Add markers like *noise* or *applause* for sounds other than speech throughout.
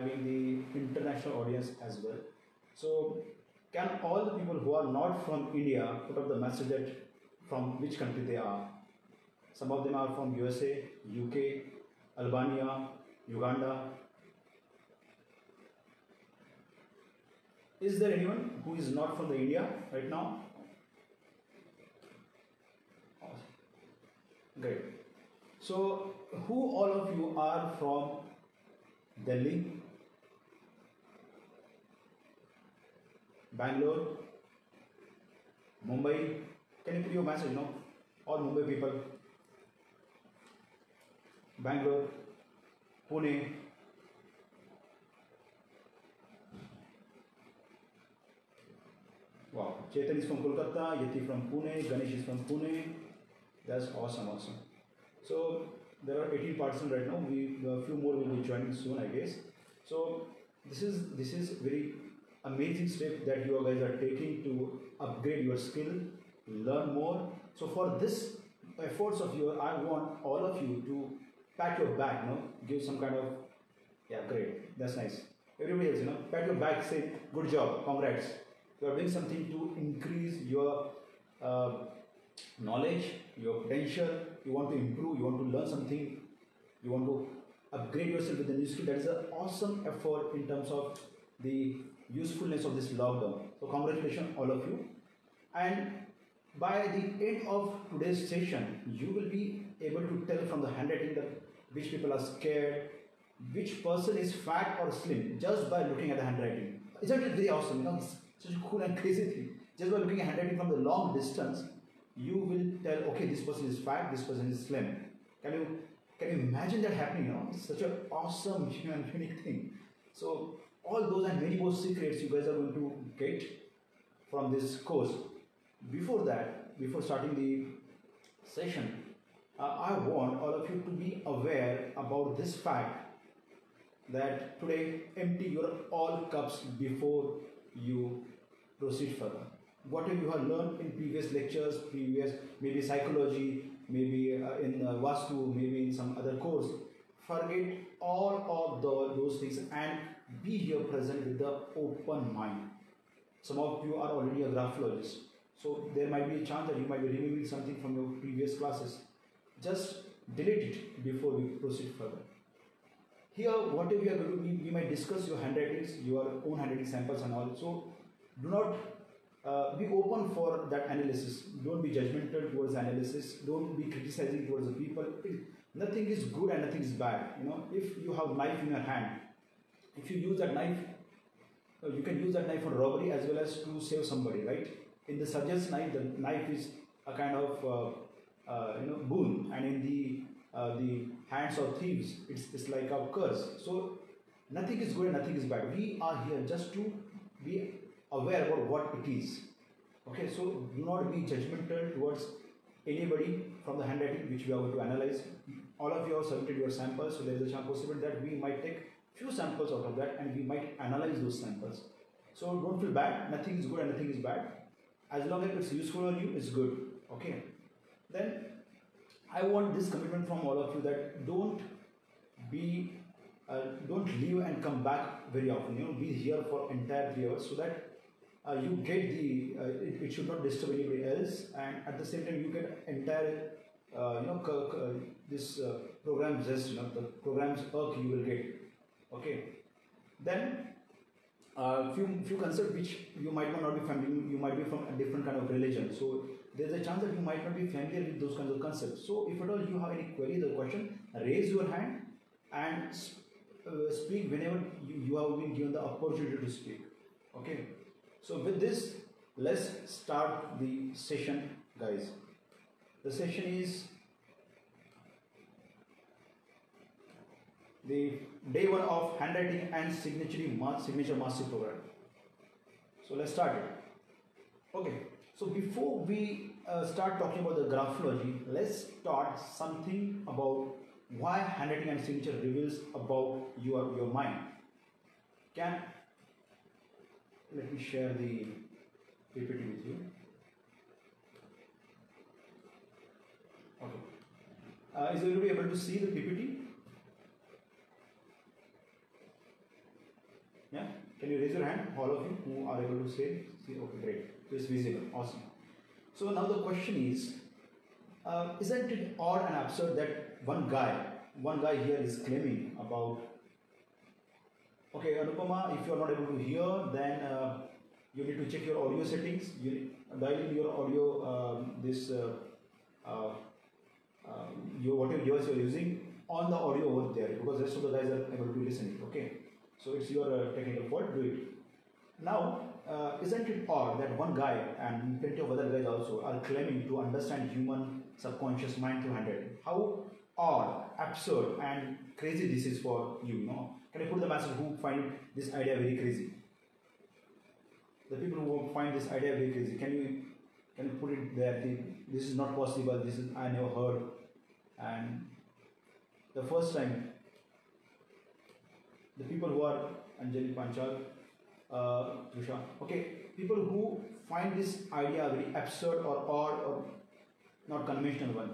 having the international audience as well. So, can all the people who are not from India put up the message that from which country they are? Some of them are from USA, UK, Albania, Uganda. Is there anyone who is not from the India right now? Great. So, who all of you are from Delhi, Bangalore Mumbai can you your message no all Mumbai people Bangalore Pune वाह Chetan is from Kolkata Yati from Pune Ganesh is from Pune that's awesome awesome so there are eighteen partner right now we few more will be joining soon I guess so this is this is very amazing step that you guys are taking to upgrade your skill, learn more. So for this efforts of yours, I want all of you to pat your back, you know, give some kind of yeah, great, that's nice. Everybody else, you know, pat your back, say good job, congrats. You are doing something to increase your uh, knowledge, your potential. You want to improve, you want to learn something, you want to upgrade yourself with a new skill. That is an awesome effort in terms of the usefulness of this lockdown. So congratulations all of you. And by the end of today's session, you will be able to tell from the handwriting that which people are scared, which person is fat or slim, just by looking at the handwriting. Isn't it very awesome? You know, it's such a cool and crazy thing. Just by looking at handwriting from the long distance, you will tell, okay, this person is fat, this person is slim. Can you can you imagine that happening? You know, it's such an awesome *laughs* and unique thing. So all those and many more secrets you guys are going to get from this course. Before that, before starting the session, uh, I want all of you to be aware about this fact that today empty your all cups before you proceed further. Whatever you have learned in previous lectures, previous maybe psychology, maybe uh, in uh, Vastu, maybe in some other course, forget all of the, those things and be here present with the open mind. Some of you are already a graphologist, so there might be a chance that you might be remembering something from your previous classes. Just delete it before we proceed further. Here, whatever we are going to, we, we might discuss your handwritings, your own handwriting samples and all. So, do not uh, be open for that analysis. Don't be judgmental towards analysis. Don't be criticizing towards the people. It, nothing is good and nothing is bad. You know, if you have knife in your hand, if you use that knife, uh, you can use that knife for robbery as well as to save somebody, right? In the surgeon's knife, the knife is a kind of uh, uh, you know boon, and in the uh, the hands of thieves, it's, it's like a curse. So nothing is good and nothing is bad. We are here just to be aware about what it is. Okay, so do not be judgmental towards anybody from the handwriting which we are going to analyze. All of you have submitted your samples, so there is a chance possible that we might take few samples out of that and we might analyze those samples. So don't feel bad, nothing is good and nothing is bad. As long as it's useful on you, it's good. Okay. Then I want this commitment from all of you that don't be uh, don't leave and come back very often. You know, be here for entire three hours so that uh, you get the uh, it, it, should not disturb anybody else, and at the same time you get entire uh, you know this uh, program just you know the program's work you will get. Okay, then a uh, few few concepts which you might not be familiar. You might be from a different kind of religion, so there's a chance that you might not be familiar with those kinds of concepts. So if at all you have any queries or question, raise your hand and uh, speak whenever you, you have been given the opportunity to speak. Okay. So with this, let's start the session, guys. The session is the day one of handwriting and signature signature mastery program. So let's start it. Okay. So before we uh, start talking about the graphology, let's start something about why handwriting and signature reveals about your your mind. Can let me share the PPT with you. Okay. Uh, is everybody able to see the PPT? Yeah? Can you raise your hand, all of you who are able to say? See, okay, great. It's visible. Awesome. So now the question is, uh, isn't it odd and absurd that one guy, one guy here is claiming about, okay, Anupama, if you are not able to hear, then uh, you need to check your audio settings. You dial in your audio, um, this, uh, uh, uh, your whatever device you are using on the audio over there because rest of the guys are able to listen it. Okay, so it's your uh, technical fault. Do it. Now, uh, isn't it odd that one guy and plenty of other guys also are claiming to understand human subconscious mind through handwriting? How odd, absurd, and crazy this is for you. You know? Can I put the message who find this idea very crazy? The people who find this idea very crazy, can you can you put it there? The, this is not possible. This is I never heard, and the first time the people who are Anjali Panchal, uh, Trisha, okay, people who find this idea very absurd or odd or not conventional one.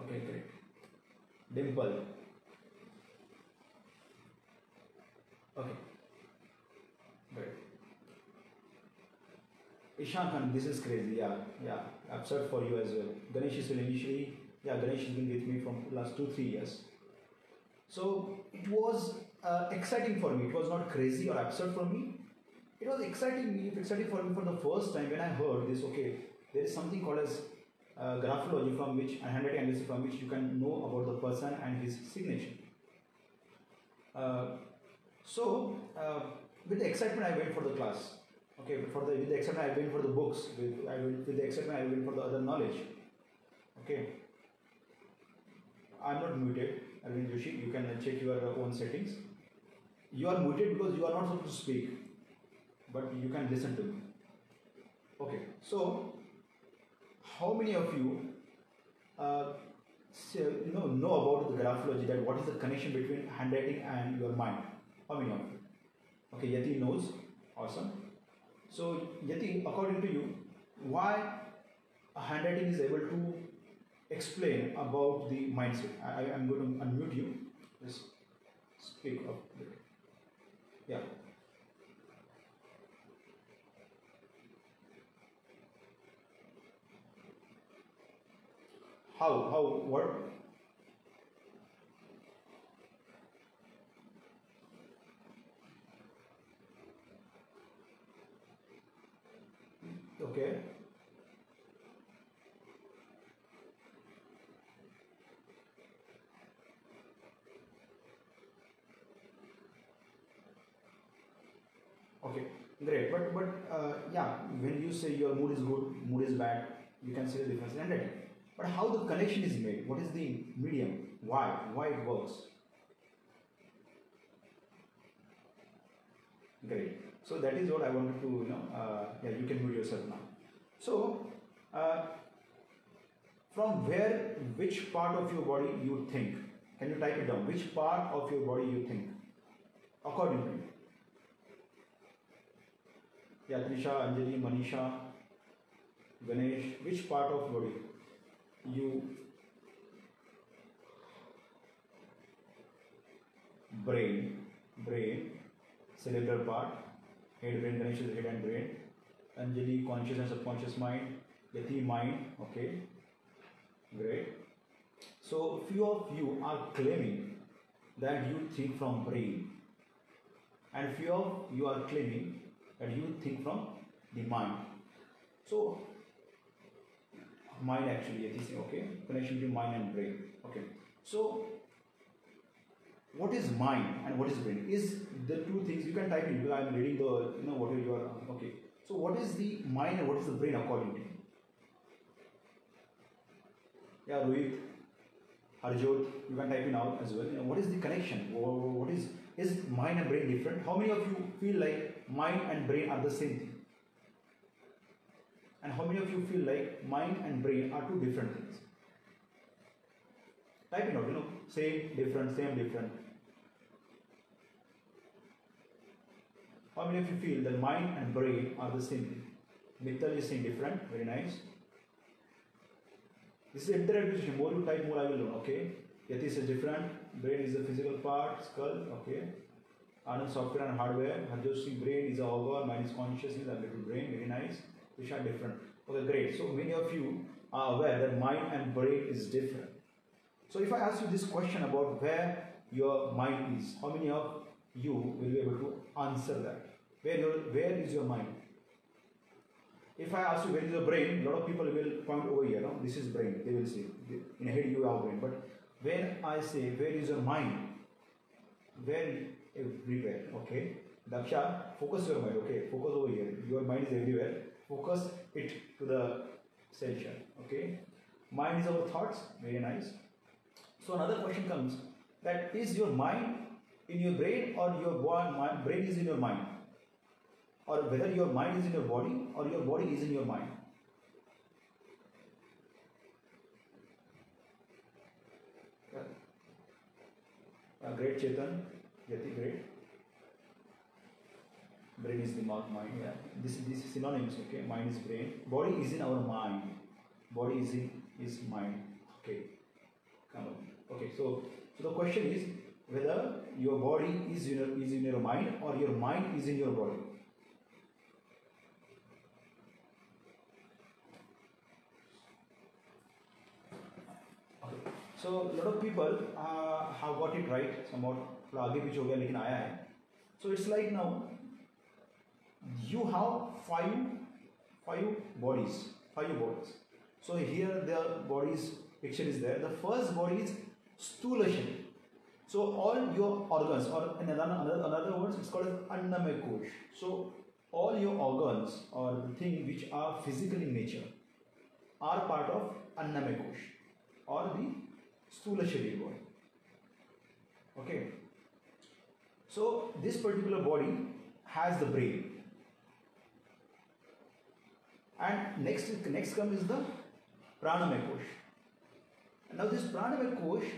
Okay, great. Dimple. Okay. Great. Ishan Khan, this is crazy. Yeah, yeah. Absurd for you as well. Ganesh is initially, yeah, Ganesh has been with me from last two, three years. So it was uh, exciting for me. It was not crazy or absurd for me. It was exciting, exciting for me for the first time when I heard this. Okay, there is something called as uh, graphology from which and handwriting analysis from which you can know about the person and his signature. Uh, so uh, with the excitement, I went for the class. Okay, for the with the excitement, I went for the books. With I went, with the excitement, I went for the other knowledge. Okay. I'm not muted, Arvind Joshi. You can check your own settings. You are muted because you are not supposed to speak, but you can listen to me. Okay, so how many of you uh, you know know about the graphology? That what is the connection between handwriting and your mind? How many of you? Okay, Yati knows. Awesome. So Yati, according to you, why handwriting is able to explain about the mindset? I, am going to unmute you. Just speak up. Yeah. How? How? What? Okay. Okay, great. But but uh, yeah, when you say your mood is good, mood is bad, you can see the difference in handwriting. But how the connection is made? What is the medium? Why? Why it works? Great. So that is what I wanted to you know. Uh, yeah, you can mute yourself now. So, uh, from where, which part of your body you think? Can you type it down? Which part of your body you think? According to you. Yeah, Trisha, Anjali, Manisha, Ganesh, which part of body? You. Brain, brain, cerebral part, head, brain, Ganesh is head and brain, Anjali, conscious and subconscious mind, Yati, mind, okay, great. So few of you are claiming that you think from brain, and few of you are claiming that you think from the mind. So mind actually it is okay connection between mind and brain okay. So what is mind and what is brain? Is the two things you can type in i'm reading the you know whatever you are okay. So what is the mind and what is the brain according to you? Yeah rohit harjot you can type in out as well you know, what is the connection what is is mind and brain different how many of you feel like mind and brain are the same thing and how many of you feel like mind and brain are two different things? Type it out, you know, same, different, same, different. How many of you feel that mind and brain are the same thing? Mittal is saying different, very nice. This is interactive session. More you type, more I will learn, okay? Yati is different, brain is the physical part, skull, okay? Anand software and hardware. Harjot Singh brain is a organ, mind is consciousness and little brain. Very nice. Which are different. Okay, great. So many of you are aware that mind and brain is different. So if I ask you this question about where your mind is, how many of you will be able to answer that? Where your where is your mind? If I ask you where is your brain, a lot of people will point over here. No, this is brain. They will say in head you have brain. But when I say where is your mind, where everywhere. Okay, Daksha, focus your mind. Okay, focus over here. Your mind is everywhere. Focus it to the center. Okay, mind is our thoughts. Very nice. So another question comes that is your mind in your brain or your brain is in your mind? Or whether your mind is in your body or your body is in your mind. Uh, great Chetan, Yati, great. Brain is the mind. Yeah, this this is synonyms. Okay, mind is brain. Body is in our mind. Body is in is mind. Okay, come on. Okay, so so the question is whether your body is in your, is in your mind or your mind is in your body. Okay. So a lot of people uh, have got it right somewhat आगे पीछे हो गया लेकिन आया है so it's like now you have five five bodies five bodies so here the bodies picture is there the first body is stula sharir so all your organs, or in another, another, another words, it's called as annamaya kosh. So all your organs or the thing which are physical in nature are part of annamaya kosh or the stula sharir body. Okay. So this particular body has the brain. And next next comes is the pranamaya kosh. Now this pranamaya kosh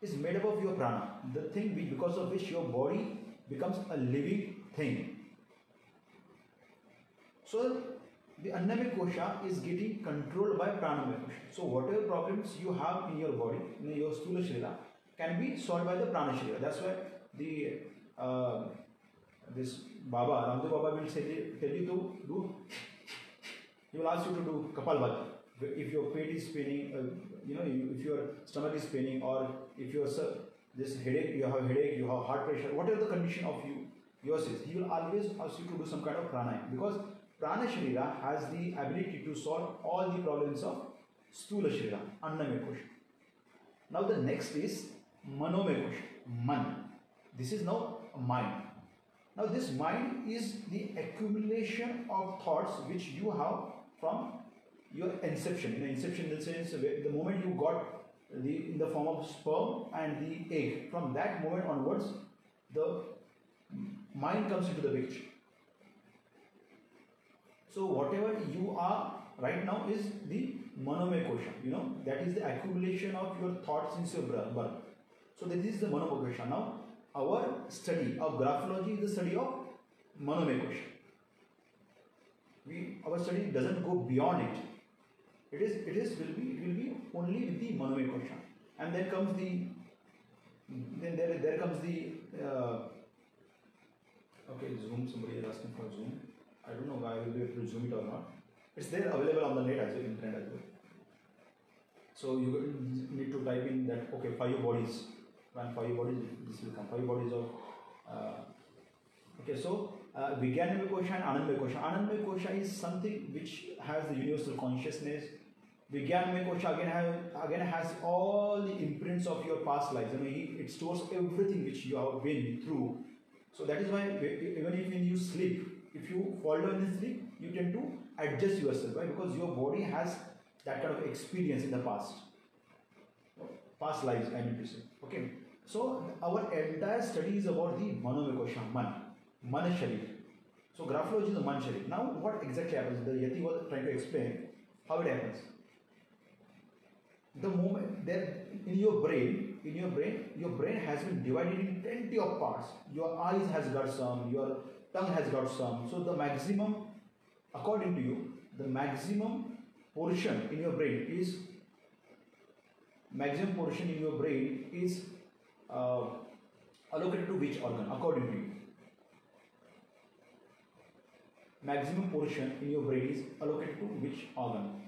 is made up of your prana, the thing because of which your body becomes a living thing. So the Annamaya Kosha is getting controlled by Pranamaya Kosha. So whatever problems you have in your body, in your Stula Sharira, can be solved by the Prana. That's why the uh, this Baba, Ramdev Baba will say, tell you to do, he will ask you to do Kapalbhati. If your pet is paining, uh, you know, if your stomach is paining or if your this headache, you have headache, you have heart pressure, whatever the condition of you, yours is, he will always ask you to do some kind of pranayama because prana sharira has the ability to solve all the problems of stula sharira, annamaya kosha. Now the next is manomaya man. This is now mind. Now this mind is the accumulation of thoughts which you have from your inception. In inception, in the sense, the moment you got the in the form of sperm and the egg, from that moment onwards, the mind comes into the picture. So whatever you are right now is the kosha. You know that is the accumulation of your thoughts since your birth. So this is the kosha. Now our study of graphology is the study of kosha. We our study doesn't go beyond it it is it is will be it will be only with the monomate question and then comes the then there there comes the uh, okay zoom somebody is asking for zoom i don't know why i will be able to zoom it or not it's there available on the net as well internet as well so you need to type in that okay five bodies when five bodies this will come five bodies of uh, okay so uh, Vijnanamaya Kosha and Anandamaya Kosha. Anandamaya Kosha is something which has the universal consciousness. Vijnanamaya Kosha again has, again has all the imprints of your past lives. I mean, it stores everything which you have been through. So that is why even if when you sleep, if you fall down in sleep, you tend to adjust yourself, right? Because your body has that kind of experience in the past. Past lives, I mean to say. Okay. So our entire study is about the Manomaya Kosha, Man. Man Sharir. So graphology is the Man Sharir. Now what exactly happens? The Yati was trying to explain how it happens. The moment that in your brain, in your brain, your brain has been divided in plenty of parts. Your eyes has got some, your tongue has got some. So the maximum, according to you, the maximum portion in your brain is maximum portion in your brain is uh, allocated to which organ according to you? Maximum portion in your brain is allocated to which organ?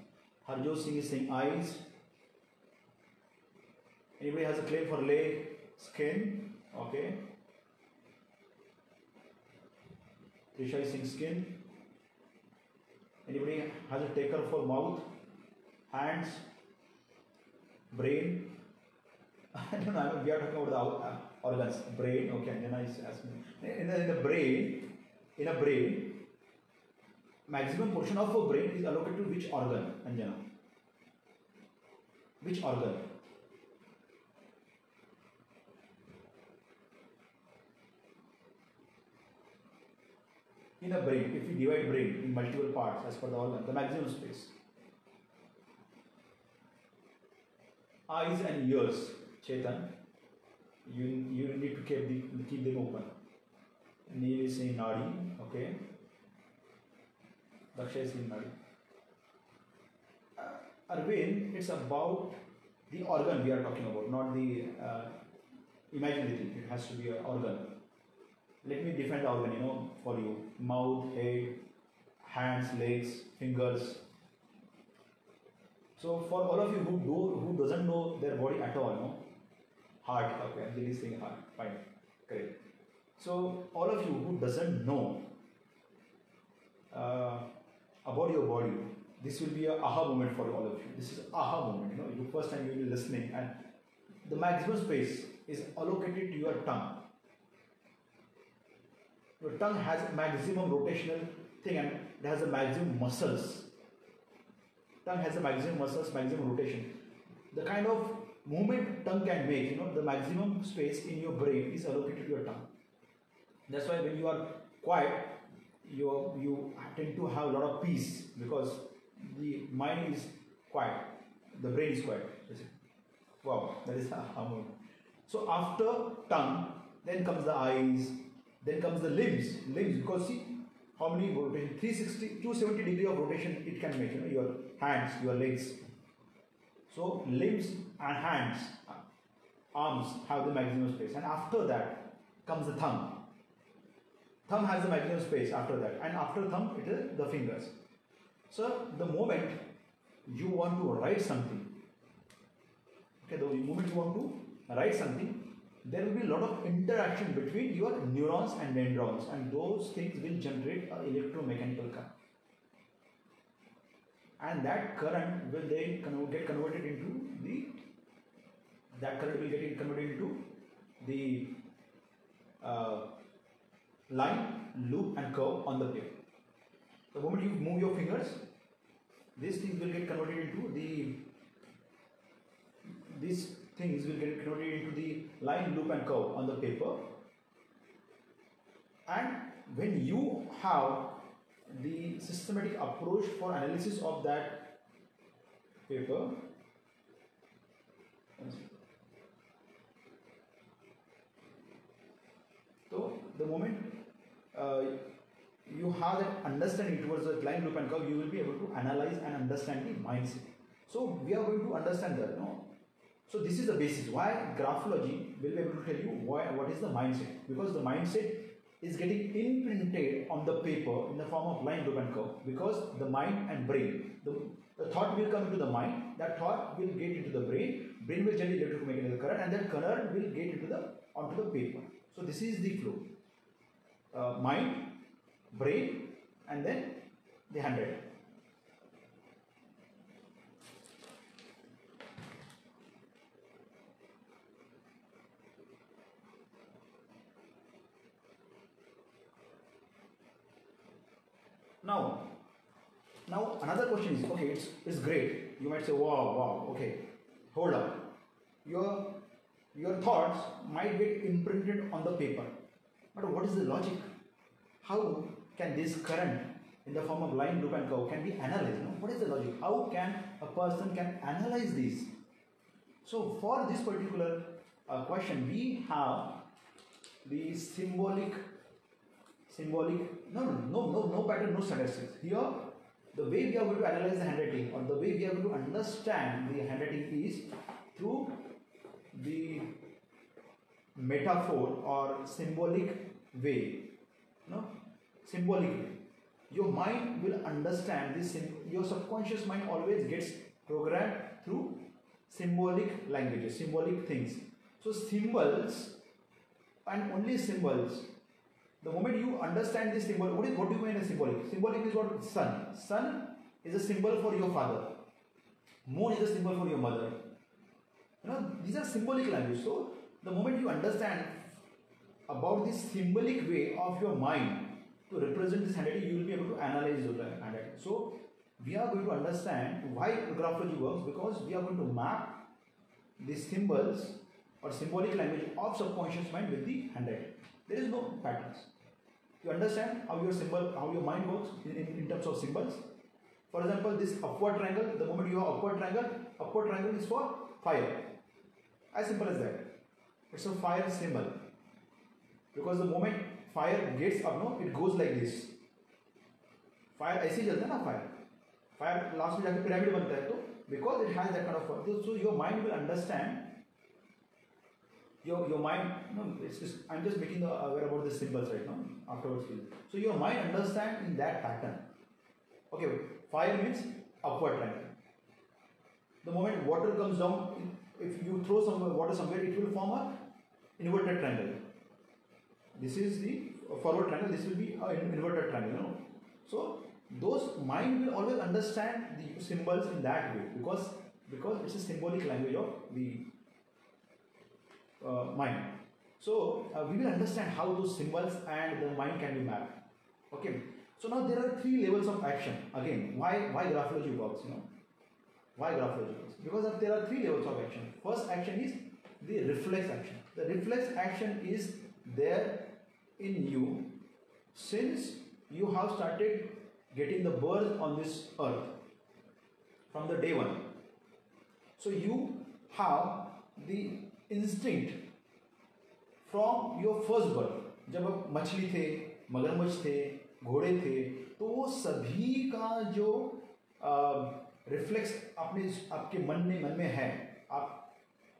Harjot Singh is saying eyes. Anybody has a claim for leg, skin? Okay. Trisha is saying skin. Anybody has a taker for mouth, hands, brain? I don't know. We are talking about the uh, organs. Brain. Okay. Then I ask me. In the, in the brain, in a brain, maximum portion of a brain is allocated to which organ, Anjana? Which organ? In a brain, if we divide brain in multiple parts as per the organ, the maximum space. Eyes and ears, Chetan, you, you need to keep, the, keep them open. Neil is saying nadi, okay. Daksha is saying nadi. Uh, Arvind, it's about the organ we are talking about, not the uh, imaginary thing. It has to be an organ. Let me define the organ, you know, for you. Mouth, head, hands, legs, fingers. So for all of you who do who doesn't know their body at all, no? Heart, okay, I'm really saying heart, fine, correct. So all of you who doesn't know uh, about your body, this will be a aha moment for all of you. This is aha moment, you know, you first time you will be listening and the maximum space is allocated to your tongue. Your tongue has maximum rotational thing and it has a maximum muscles. Tongue has a maximum muscles, maximum rotation. The kind of movement tongue can make, you know, the maximum space in your brain is allocated to your tongue. That's why when you are quiet, you you tend to have a lot of peace because the mind is quiet, the brain is quiet. Wow, that is *laughs* how. So after tongue, then comes the eyes, then comes the limbs. Limbs, because see how many rotation? 360, 270 degree of rotation it can make, you know, your hands, your legs. So limbs and hands, arms have the maximum space. And after that comes the thumb. Thumb has the maximum space after that. And after thumb, it is the fingers. So the moment you want to write something, okay, the moment you want to write something, there will be a lot of interaction between your neurons and dendrons and those things will generate an electromechanical current and that current will then get converted into the that current will get converted into the uh, line, loop and curve on the paper. The moment you move your fingers, these things will get converted into the these things will get converted into the line, loop and curve on the paper. And when you have the systematic approach for analysis of that paper, so the moment uh, you have that understanding towards the line, loop and curve, you will be able to analyze and understand the mindset. So we are going to understand that, no? So this is the basis why graphology will be able to tell you why what is the mindset because the mindset is getting imprinted on the paper in the form of line, loop and curve because the mind and brain, the, the thought will come into the mind, that thought will get into the brain, brain will generate electromechanical current and that current will get into the onto the paper. So this is the flow. Uh, mind, brain and then the handwriting. Now, now another question is okay, it's, it's great. You might say, wow, wow, okay, hold up. Your your thoughts might get imprinted on the paper. But what is the logic? How can this current in the form of line, loop and curve can be analyzed? You? What is the logic? How can a person can analyze this? So for this particular uh, question, we have the symbolic symbolic, no, no, no, no, no pattern, no statistics. Here, the way we are going to analyze the handwriting or the way we are going to understand the handwriting is through the metaphor or symbolic way. No, symbolic way. Your mind will understand this. Your subconscious mind always gets programmed through symbolic languages, symbolic things. So symbols and only symbols. The moment you understand this symbol, what, is, what do you mean by symbolic? Symbolic is what sun. Sun is a symbol for your father. Moon is a symbol for your mother. You know, these are symbolic language. So the moment you understand about this symbolic way of your mind to represent this handwriting, you will be able to analyze your handwriting. So we are going to understand why graphology works because we are going to map the symbols or symbolic language of subconscious mind with the handwriting. There is no patterns You understand how your symbol, how your mind works in, in, in terms of symbols. For example, this upward triangle, the moment you have upward triangle, upward triangle is for fire. As simple as that. It's a fire symbol. Because the moment fire gets up, no, it goes like this. Fire ऐसे जलता है ना fire. Fire last में जाके pyramid बनता है तो because it has that kind of so your mind will understand your your mind no it's just i'm just making the aware about the symbols right now afterwards so your mind understand in that pattern. Okay fire means upward triangle the moment water comes down if you throw some water somewhere it will form a inverted triangle. This is the forward triangle this will be an inverted triangle you know. So those mind will always understand the symbols in that way because because it's a symbolic language of the mind. So uh, we will understand how those symbols and the mind can be mapped. Okay. So now there are three levels of action. Again, why why graphology works? You know, why graphology works? Because there are three levels of action. First action is the reflex action. The reflex action is there in you since you have started getting the birth on this earth from the day one. So you have the instinct from your first birth जब आप मछली थे, मगरमच्छ थे, घोड़े थे तो वो सभी का जो रिफ्लेक्स अपने, आपके मन में मन में है, आप,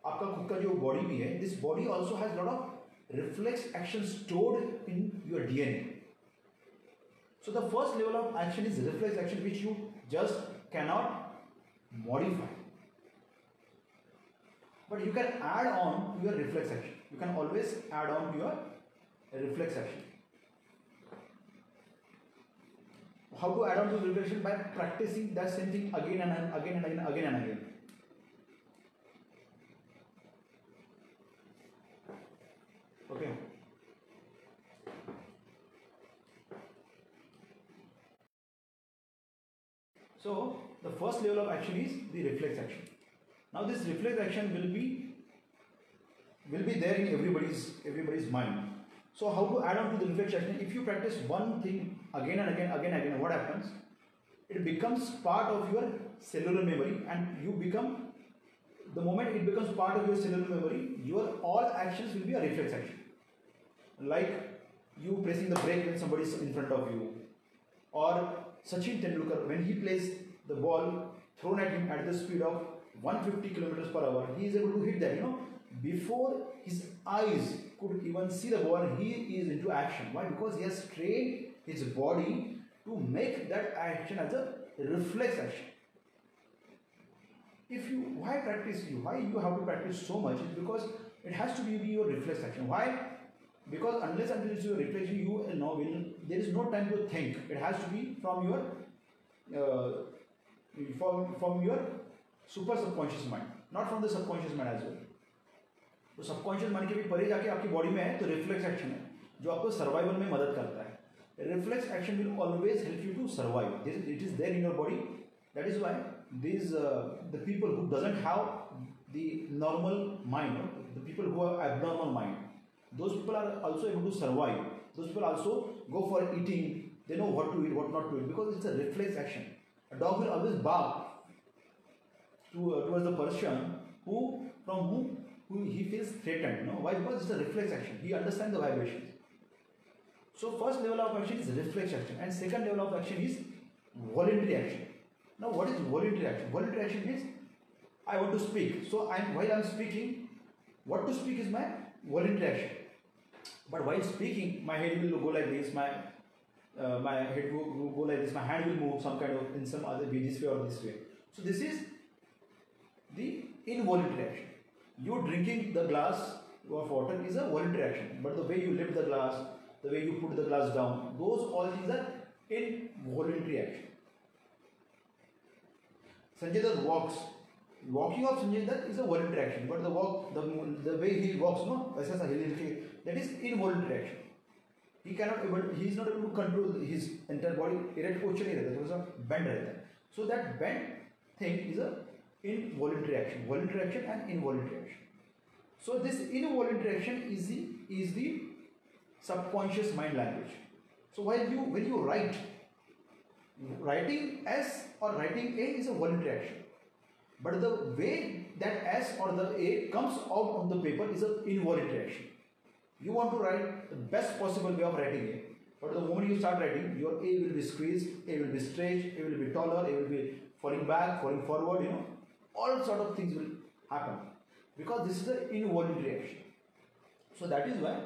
आपका खुद का जो बॉडी भी है this body also has lot of reflex action stored in your DNA So the first level of action is reflex action, which you just cannot modify. But you can add on your reflex action. You can always add on to your reflex action. How to add on to reflection? By practicing that same thing again and again and again, again and again. Okay. So the first level of action is the reflex action. Now this reflex action will be will be there in everybody's everybody's mind. So how to add on to the reflex action? If you practice one thing again and again, again and again, what happens? It becomes part of your cellular memory, and you become the moment it becomes part of your cellular memory, your all actions will be a reflex action. Like you pressing the brake when somebody is in front of you, or Sachin Tendulkar when he plays the ball thrown at him at the speed of 150 kilometers per hour, he is able to hit that. You know, before his eyes could even see the ball, he is into action. Why? Because he has trained his body to make that action as a reflex action. If you why practice you why you have to practice so much is because it has to be your reflex action. Why? Because unless until it's your reflection, you will know will there is no time to think. It has to be from your uh, from from your super subconscious mind not from the subconscious mind as well तो subconscious mind के भी परे जाके आपकी body में है तो reflex action है, जो आपको सर्वाइवल में मदद करता है। Reflex action will always help you to survive it is there in your body that is why these the people who doesn't have the normal mind the people who are abnormal mind those people are also able to survive those people also go for eating they know what to eat what not to eat because it's a reflex action dog will always bark uh, towards the person who from whom who he feels threatened. Know why? Because it's a reflex action. He understands the vibrations. So first level of action is reflex action, and second level of action is voluntary action. Now, what is voluntary action? Voluntary action is I want to speak. So I'm while I'm speaking, what to speak is my voluntary action. But while speaking, my head will go like this, my uh, my head will, will go like this, my hand will move some kind of in some other way, this way or this way. So this is the involuntary action. You drinking the glass of water is a voluntary action, but the way you lift the glass, the way you put the glass down, those all things are involuntary action. Sanjay Dutt walks. Walking of Sanjay Dutt is a voluntary action, but the walk, the, the way he walks, no, ऐसा हिल that is involuntary action. He cannot able, he is not able to control his entire body. Erect posture नहीं रहता, थोड़ा सा bend रहता है. So that bend thing is a involuntary action, voluntary action and involuntary action. So this involuntary action is the is the subconscious mind language. So while you when you write, writing S or writing A is a voluntary action. But the way that S or the A comes out on the paper is an involuntary action. You want to write the best possible way of writing A. But the moment you start writing, your A will be squeezed, A will be stretched, A will be taller, A will be falling back, falling forward, you know. All sort of things will happen. Because this is an involuntary action. So that is why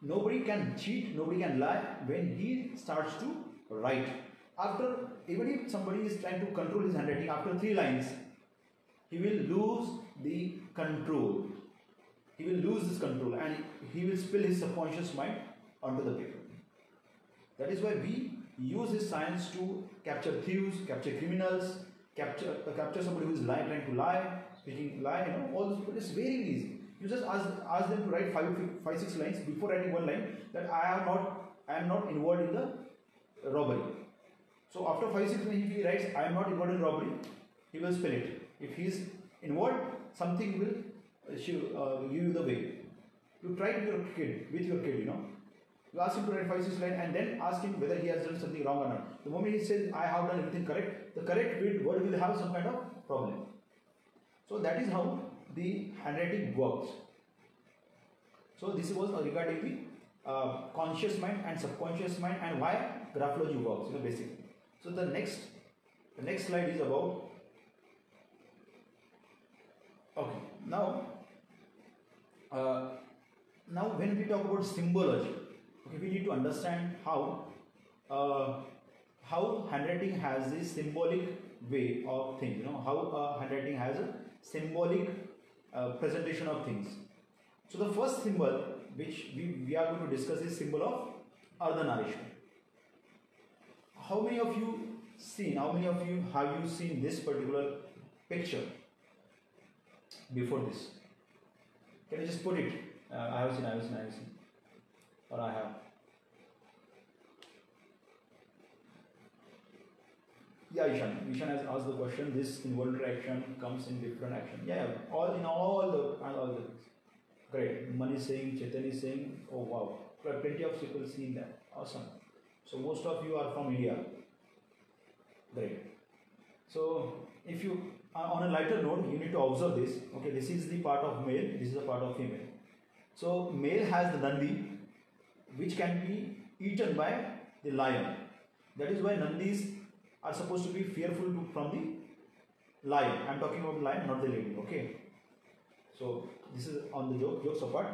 nobody can cheat, nobody can lie when he starts to write. After, even if somebody is trying to control his handwriting, after three lines, he will lose the control. He will lose this control and he will spill his subconscious mind onto the paper. That is why we use this science to capture thieves, capture criminals, capture uh, capture somebody who is lying, trying to lie, speaking lie. You know, all this. But it's very easy. You just ask ask them to write five, five six lines before writing one line that I am not I am not involved in the robbery. So after five six lines, if he writes I am not involved in robbery, he will spell it. If he is involved, something will uh, uh, give you the way. You try with your kid, with your kid, you know. You ask him to five, six lines and then ask him whether he has done something wrong or not. The moment he says, I have done everything correct, the correct word will have some kind of problem. So that is how the handwriting works. So this was regarding the uh, conscious mind and subconscious mind and why graphology works, you know, basically. So the next, the next slide is about. Okay, now, uh, now when we talk about symbology, we need to understand how uh, how handwriting has this symbolic way of things. You know how uh, handwriting has a symbolic uh, presentation of things. So the first symbol which we, we are going to discuss is symbol of Ardhanarishwar. How many of you seen? How many of you have you seen this particular picture before this? Can you just put it? Uh, I have seen. I have seen. I have seen. Or I have. Yeah, Ishan. Ishan has asked the question. This involuntary action comes in different action. Yeah, all in all the all the. Great. Mani saying, Chaitanya is saying, oh wow. Plenty of people seen that. Awesome. So most of you are from India. Great. So if you uh, on a lighter note, you need to observe this. Okay, this is the part of male. This is the part of female. So male has the nandi, which can be eaten by the lion. That is why nandis are supposed to be fearful to, from the lion. I'm talking about the lion, not the lady. Okay. So this is on the joke, jokes apart.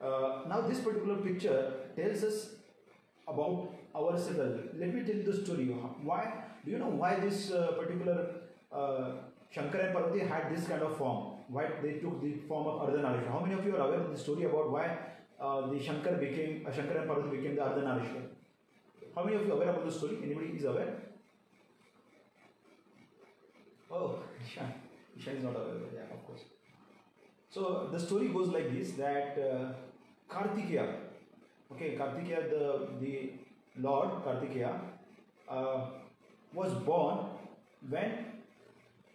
Uh, now this particular picture tells us about our ourselves. Let me tell you the story. Why? Do you know why this uh, particular uh, Shankar and Parvati had this kind of form? Why they took the form of Ardhanarishwar? How many of you are aware of the story about why uh, the Shankar became uh, Shankar and Parvati became the Ardhanarishwar? How many of you are aware about the story? Anybody is aware? Oh, *laughs* Ishan. Ishan is not aware. Yeah, of course. So the story goes like this: that uh, Kartikeya, okay, Kartikeya, the the Lord Kartikeya, uh, was born when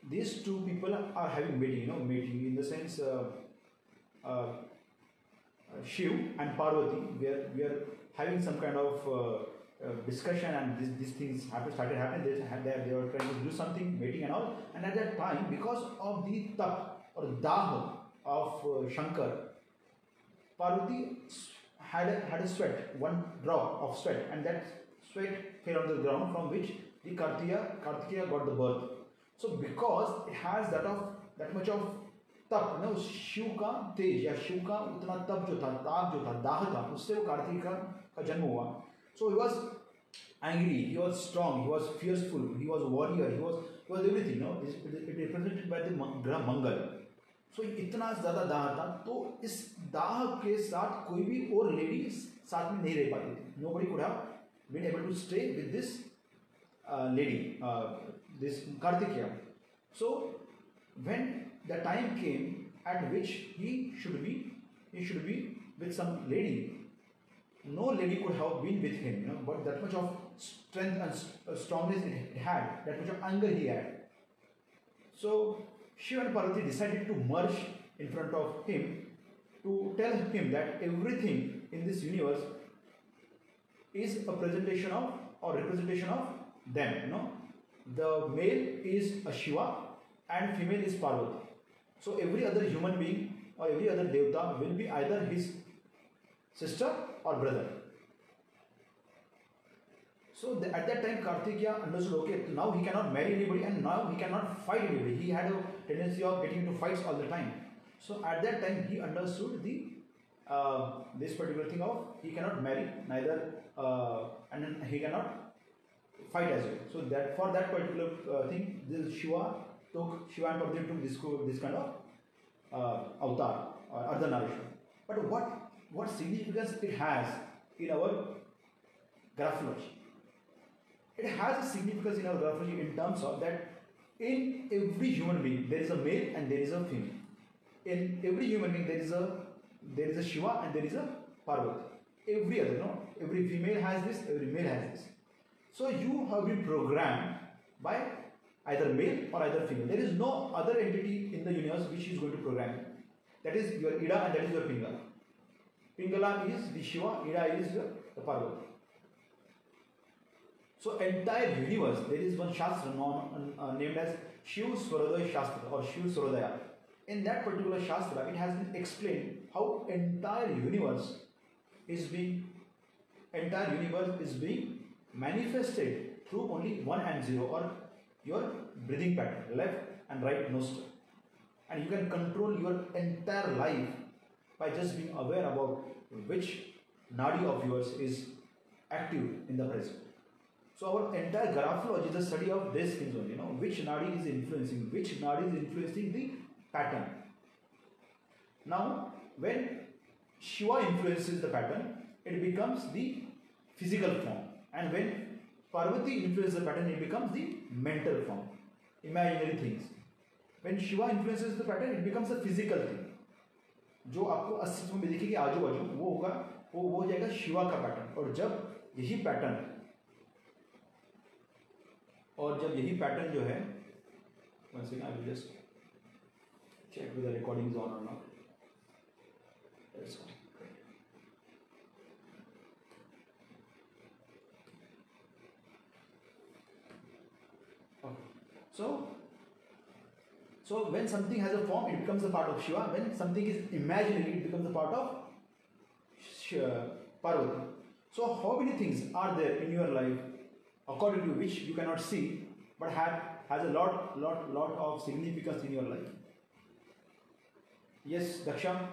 these two people are having meeting. You know, meeting in the sense. Uh, uh, Shiv and Parvati, we are, we are having some kind of uh, uh, discussion and this, these things happen, started happening. They, they, they were trying to do something, mating and all. And at that time, because of the tap or dah of uh, Shankar, Parvati had a, had a sweat, one drop of sweat, and that sweat fell on the ground from which the Kartikeya, Kartikeya got the birth. So because it has that of that much of तप ना उस शिव का तेज या शिव का उतना तप जो था ताप जो था दाह था उससे वो कार्तिक का, का जन्म हुआ so he was angry, he was strong, he was fearful, he was warrior, he was he was everything. No, it it represented by the ग्रह मंगल. सो इतना ज़्यादा दाह था तो इस दाह के साथ कोई भी और लेडी साथ में नहीं रह पाती थी nobody could have been able to stay with this lady this Kartikeya so when the time came at which he should be he should be with some lady no lady could have been with him, you know, but that much of strength and uh, strongness it had, that much of anger he had. So Shiva and Parvati decided to merge in front of him to tell him that everything in this universe is a presentation of or representation of them. You know, the male is a Shiva and female is Parvati. So every other human being or every other devta will be either his sister or brother. So the, at that time, Kartikeya understood, okay, now he cannot marry anybody and now he cannot fight anybody. He had a tendency of getting into fights all the time. So at that time, he understood the uh, this particular thing of he cannot marry neither uh, and he cannot fight as well. So that for that particular uh, thing, this Shiva took Shiva and Parvati took this this kind of uh, avatar or Ardhanarishwar. But what what significance it has in our graphology? It has a significance in our graphology in terms of that in every human being there is a male and there is a female. In every human being there is a there is a Shiva and there is a Parvati. Every other, no? Every female has this, every male has this. So you have been programmed by either male or either female. There is no other entity in the universe which is going to program you. That is your Ida and that is your Pingala. Pingala is the Shiva, Ida is the Parvati. So entire universe, there is one Shastra known, uh, named as Shiv Swarodaya Shastra or Shiv Swarodaya. In that particular Shastra, it has been explained how entire universe is being entire universe is being manifested through only one and zero or your breathing pattern, left and right nostril. And you can control your entire life by just being aware about which nadi of yours is active in the present. So our entire graphology is a study of these things only, you know, which nadi is influencing, which nadi is influencing the pattern. Now, when Shiva influences the pattern, it becomes the physical form. And when Parvati influences the pattern, it becomes the mental form, imaginary things. When Shiva influences the pattern, it becomes a physical thing. जो आपको अस्तित्व में दिखेगी आजू बाजू वो होगा, वो हो जाएगा शिवा का पैटर्न और जब यही पैटर्न और जब यही पैटर्न जो है recording on not so so when something has a form, it becomes a part of Shiva. When something is imaginary, it becomes a part of Sh- uh, Parvati. So, how many things are there in your life, according to which you cannot see, but have has a lot, lot, lot of significance in your life? Yes, Daksha.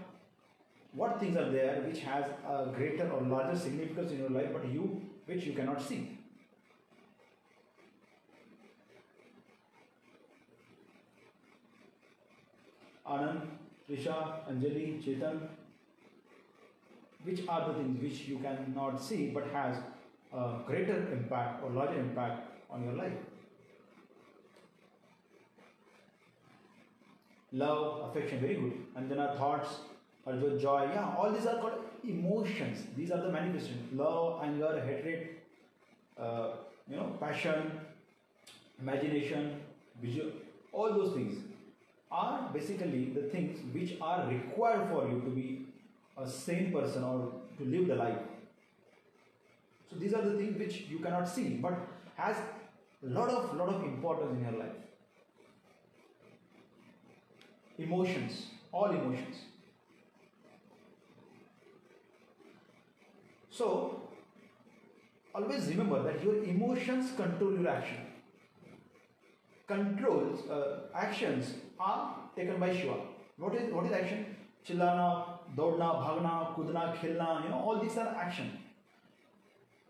What things are there which has a greater or larger significance in your life, but you which you cannot see? Anand, Trisha, Anjali, Chetan. Which are the things which you cannot see but has a greater impact or larger impact on your life? Love, affection, very good. And then our thoughts, or jo- joy, yeah, all these are called emotions. These are the manifestations. Love, anger, hatred, uh, you know, passion, imagination, visual, all those things are basically the things which are required for you to be a sane person or to live the life. So these are the things which you cannot see, but has lot of lot of importance in your life. Emotions, all emotions. So always remember that your emotions control your action. Controls, uh, actions are taken by Shiva. What is what is action? Chillana, dodna, bhagna, kudna, khelna, you know, all these are action.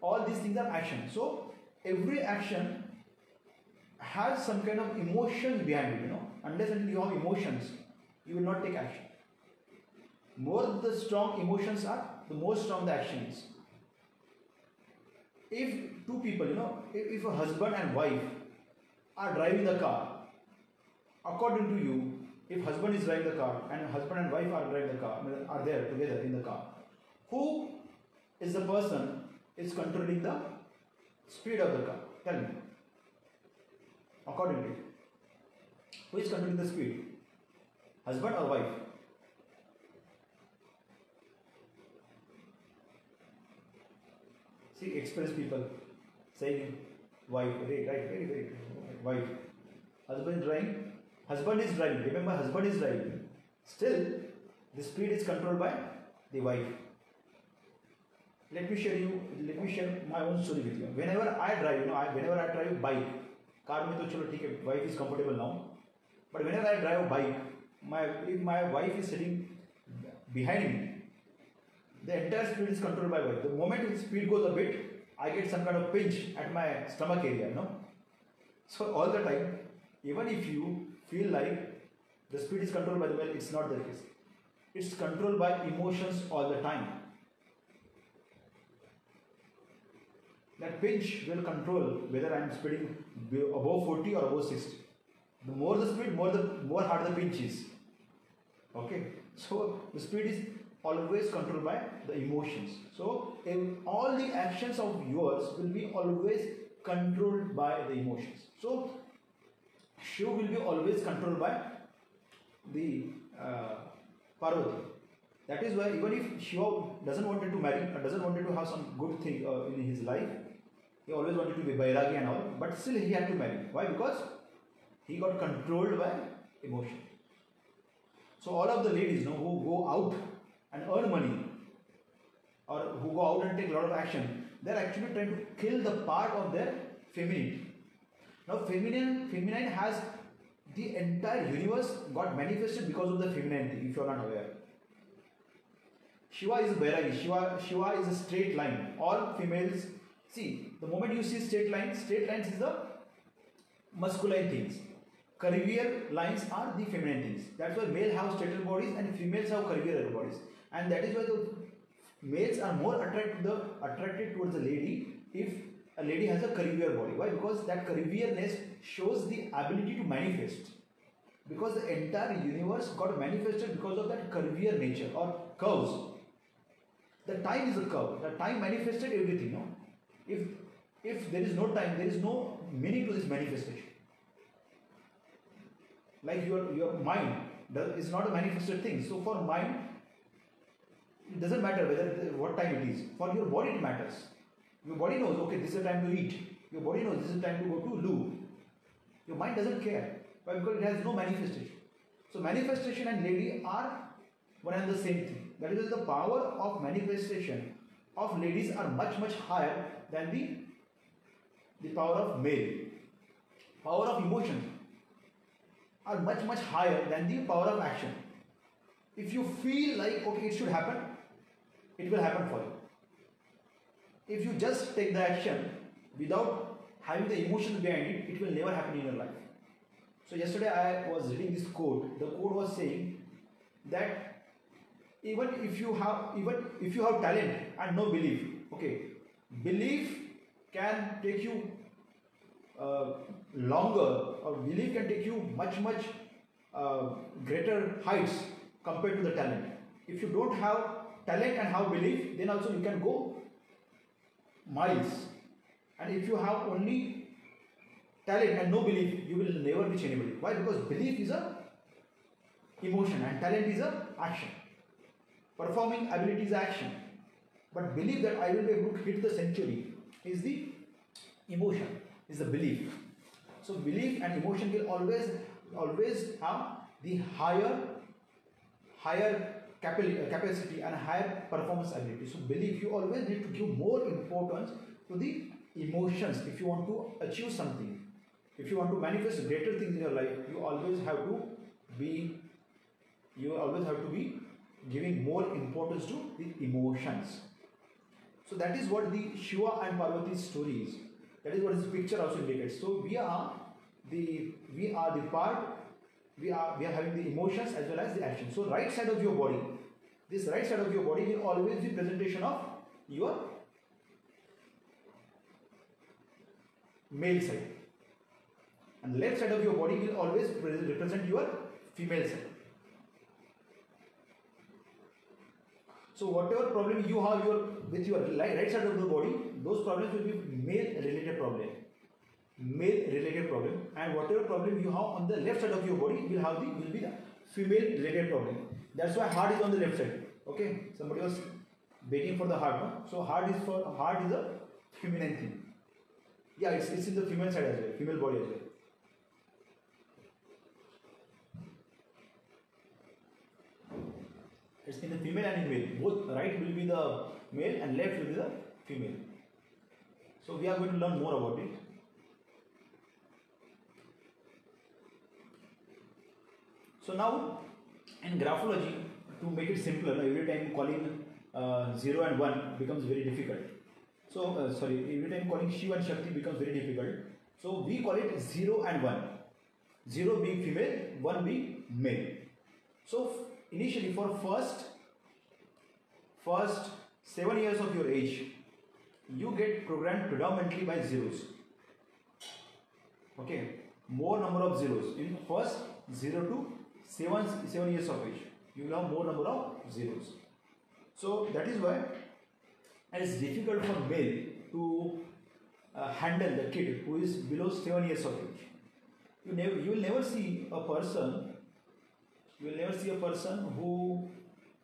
All these things are action. So every action has some kind of emotion behind it, you know. Unless until you have emotions, you will not take action. More the strong emotions are, the more strong the action is. If two people, you know, if, if a husband and wife are driving the car according to you, if husband is driving the car and husband and wife are driving the car, are there together in the car, who is the person is controlling the speed of the car? Tell me. According to you. Who is controlling the speed? Husband or wife? See, experienced people saying wife, right, right, very, very, wife. Husband driving, husband is driving. Remember, husband is driving. Still, the speed is controlled by the wife. Let me share you. Let me share my own story with you. Whenever I drive, you know, I, whenever I drive bike, car में तो चलो ठीक है wife is comfortable now but when I drive bike my if my wife is sitting behind me the entire speed is controlled by wife the moment the speed goes a bit i get some kind of pinch at my stomach area no so all the time even if you feel like the speed is controlled by the wife it's not the case it's controlled by emotions all the time that pinch will control whether i'm speeding above 40 or above 60 the more the speed, more the more hard the pinch is. Okay, *laughs* so the speed is always controlled by the emotions. So all the actions of yours will be always controlled by the emotions. So Shiva will be always controlled by the uh, Parvati. That is why even if Shiva doesn't wanted to marry, or doesn't wanted to have some good thing uh, in his life, he always wanted to be Bairagi and all, but still he had to marry. Why? Because he got controlled by emotion. So all of the ladies know, who go out and earn money or who go out and take a lot of action, they're actually trying to kill the part of their femininity. Now feminine feminine has the entire universe got manifested because of the femininity, if you're not aware. Shiva is Vairagi, Shiva, Shiva is a straight line. All females see the moment you see straight lines, straight lines is the masculine things curvier lines are the feminine things. That's why male have straighter bodies and females have curvier bodies. And that is why the males are more attracted the attracted towards the lady if a lady has a curvier body. Why? Because that curvierness shows the ability to manifest. Because the entire universe got manifested because of that curvier nature or curves. The time is a curve. The time manifested everything. No? If if there is no time, there is no meaning to this manifestation like your, your mind is not a manifested thing. So for mind, it doesn't matter whether what time it is. For your body, it matters. Your body knows, okay, this is the time to eat. Your body knows this is the time to go to loo. Your mind doesn't care. Why? Because it has no manifestation. So manifestation and lady are one and the same thing. That is the power of manifestation of ladies are much much higher than the the power of male. Power of emotion are much much higher than the power of action. If you feel like okay it should happen, it will happen for you. If you just take the action without having the emotions behind it, it will never happen in your life. So yesterday I was reading this quote. The quote was saying that even if you have even if you have talent and no belief, okay, belief can take you uh, longer or belief can take you much much uh, greater heights compared to the talent if you don't have talent and have belief then also you can go miles. And if you have only talent and no belief you will never reach anybody. Why? Because belief is a emotion and talent is a action. Performing ability is action. But believe that i will be able to hit the century is the emotion is the belief. So belief and emotion will always always have the higher higher Uh, capacity and higher performance ability. So believe you always need to give more importance to the emotions if you want to achieve something. If you want to manifest greater things in your life, you always have to be you always have to be giving more importance to the emotions. So that is what the Shiva and Parvati story is. That is what this picture also indicates. So we are the we are the part we are we are having the emotions as well as the action. So right side of your body, this right side of your body will always be presentation of your male side. And left side of your body will always represent your female side. So whatever problem you have your with your right side of the body those problems will be male related problem male related problem and whatever problem you have on the left side of your body will have the will be the female related problem that's why heart is on the left side okay somebody was begging for the heart no? so heart is for heart is a feminine thing yeah, it's, it's in the female side as well, female body as well. It's in the female and in male. Both right will be the male and left will be the female. So we are going to learn more about it. So now in graphology, to make it simpler, every time calling uh, 0 and 1 becomes very difficult. So, uh, sorry, every time calling Shiva and Shakti becomes very difficult. So, we call it 0 and 1. 0 being female, 1 being male. So, initially for first, first 7 years of your age, you get programmed predominantly by zeros. Okay, more number of zeros. In first 0 to 7, 7 years of age, you will have more number of zeros. So, that is why it's difficult for male to uh, handle the kid who is below 7 years of age. You, never, you will never see a person, you will never see a person who,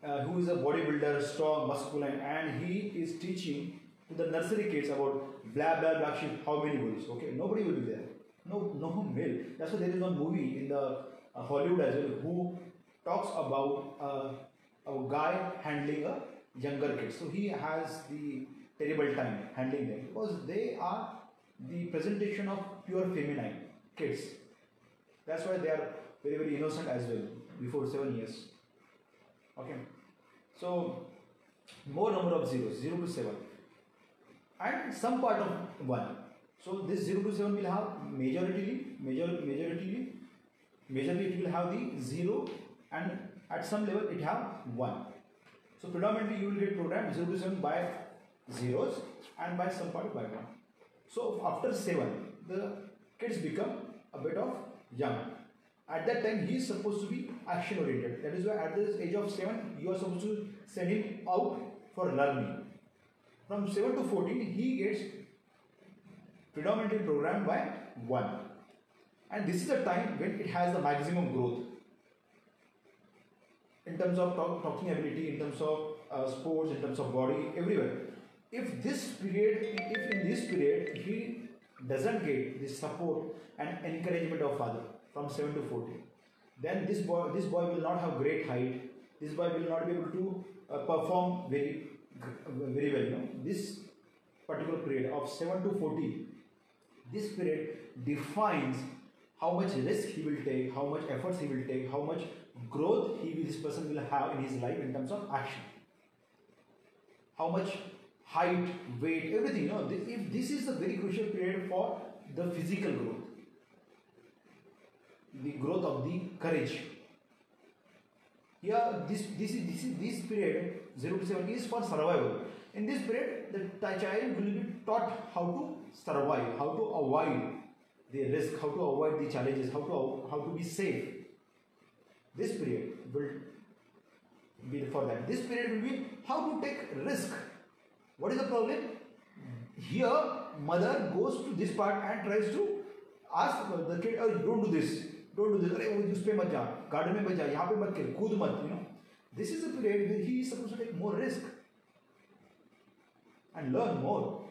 uh, who is a bodybuilder, strong, masculine, and he is teaching to the nursery kids about blah blah sheep, how many bulls. Okay, nobody will be there. No, no male. That's why there is one movie in the Hollywood as well who talks about uh, a guy handling a younger kid. So he has the terrible time handling them because they are the presentation of pure feminine kids. That's why they are very very innocent as well before seven years. Okay. So more number of zeros, zero to seven, and some part of one. So this zero to seven will have majority, major majority, majorly it will have the zero, and at some level it have one. So predominantly you will get program 0 to 7 by zeros and by some part by 1. So after 7, the kids become a bit of young. At that time he is supposed to be action oriented. That is why at the age of 7 you are supposed to send him out for learning. From 7 to 14 he gets predominantly programmed by 1. And this is the time when it has the maximum growth in terms of talk, talking ability, in terms of uh, sports, in terms of body, everywhere. If this period, if in this period he doesn't get the support and encouragement of father from 7 to 14, then this boy, this boy will not have great height. This boy will not be able to uh, perform very, very well. Know? This particular period of 7 to 14, this period defines how much risk he will take, how much efforts he will take, how much growth he this person will have in his life in terms of action. How much height, weight, everything. You know, if this is a very crucial period for the physical growth, the growth of the courage. Here, this this is this is this period zero to seven is for survival. In this period, the child will be taught how to survive, how to avoid the risk, how to avoid the challenges, how to how to be safe this period will be for that. This period will be how to take risk. What is the problem? Here, mother goes to this part and tries to ask the kid, oh, don't do this, don't do this, अरे उस पे मत जा, garden में मत जा, यहाँ पे मत खेल, कूद मत, you know. This is a period where he is supposed to take more risk and learn more.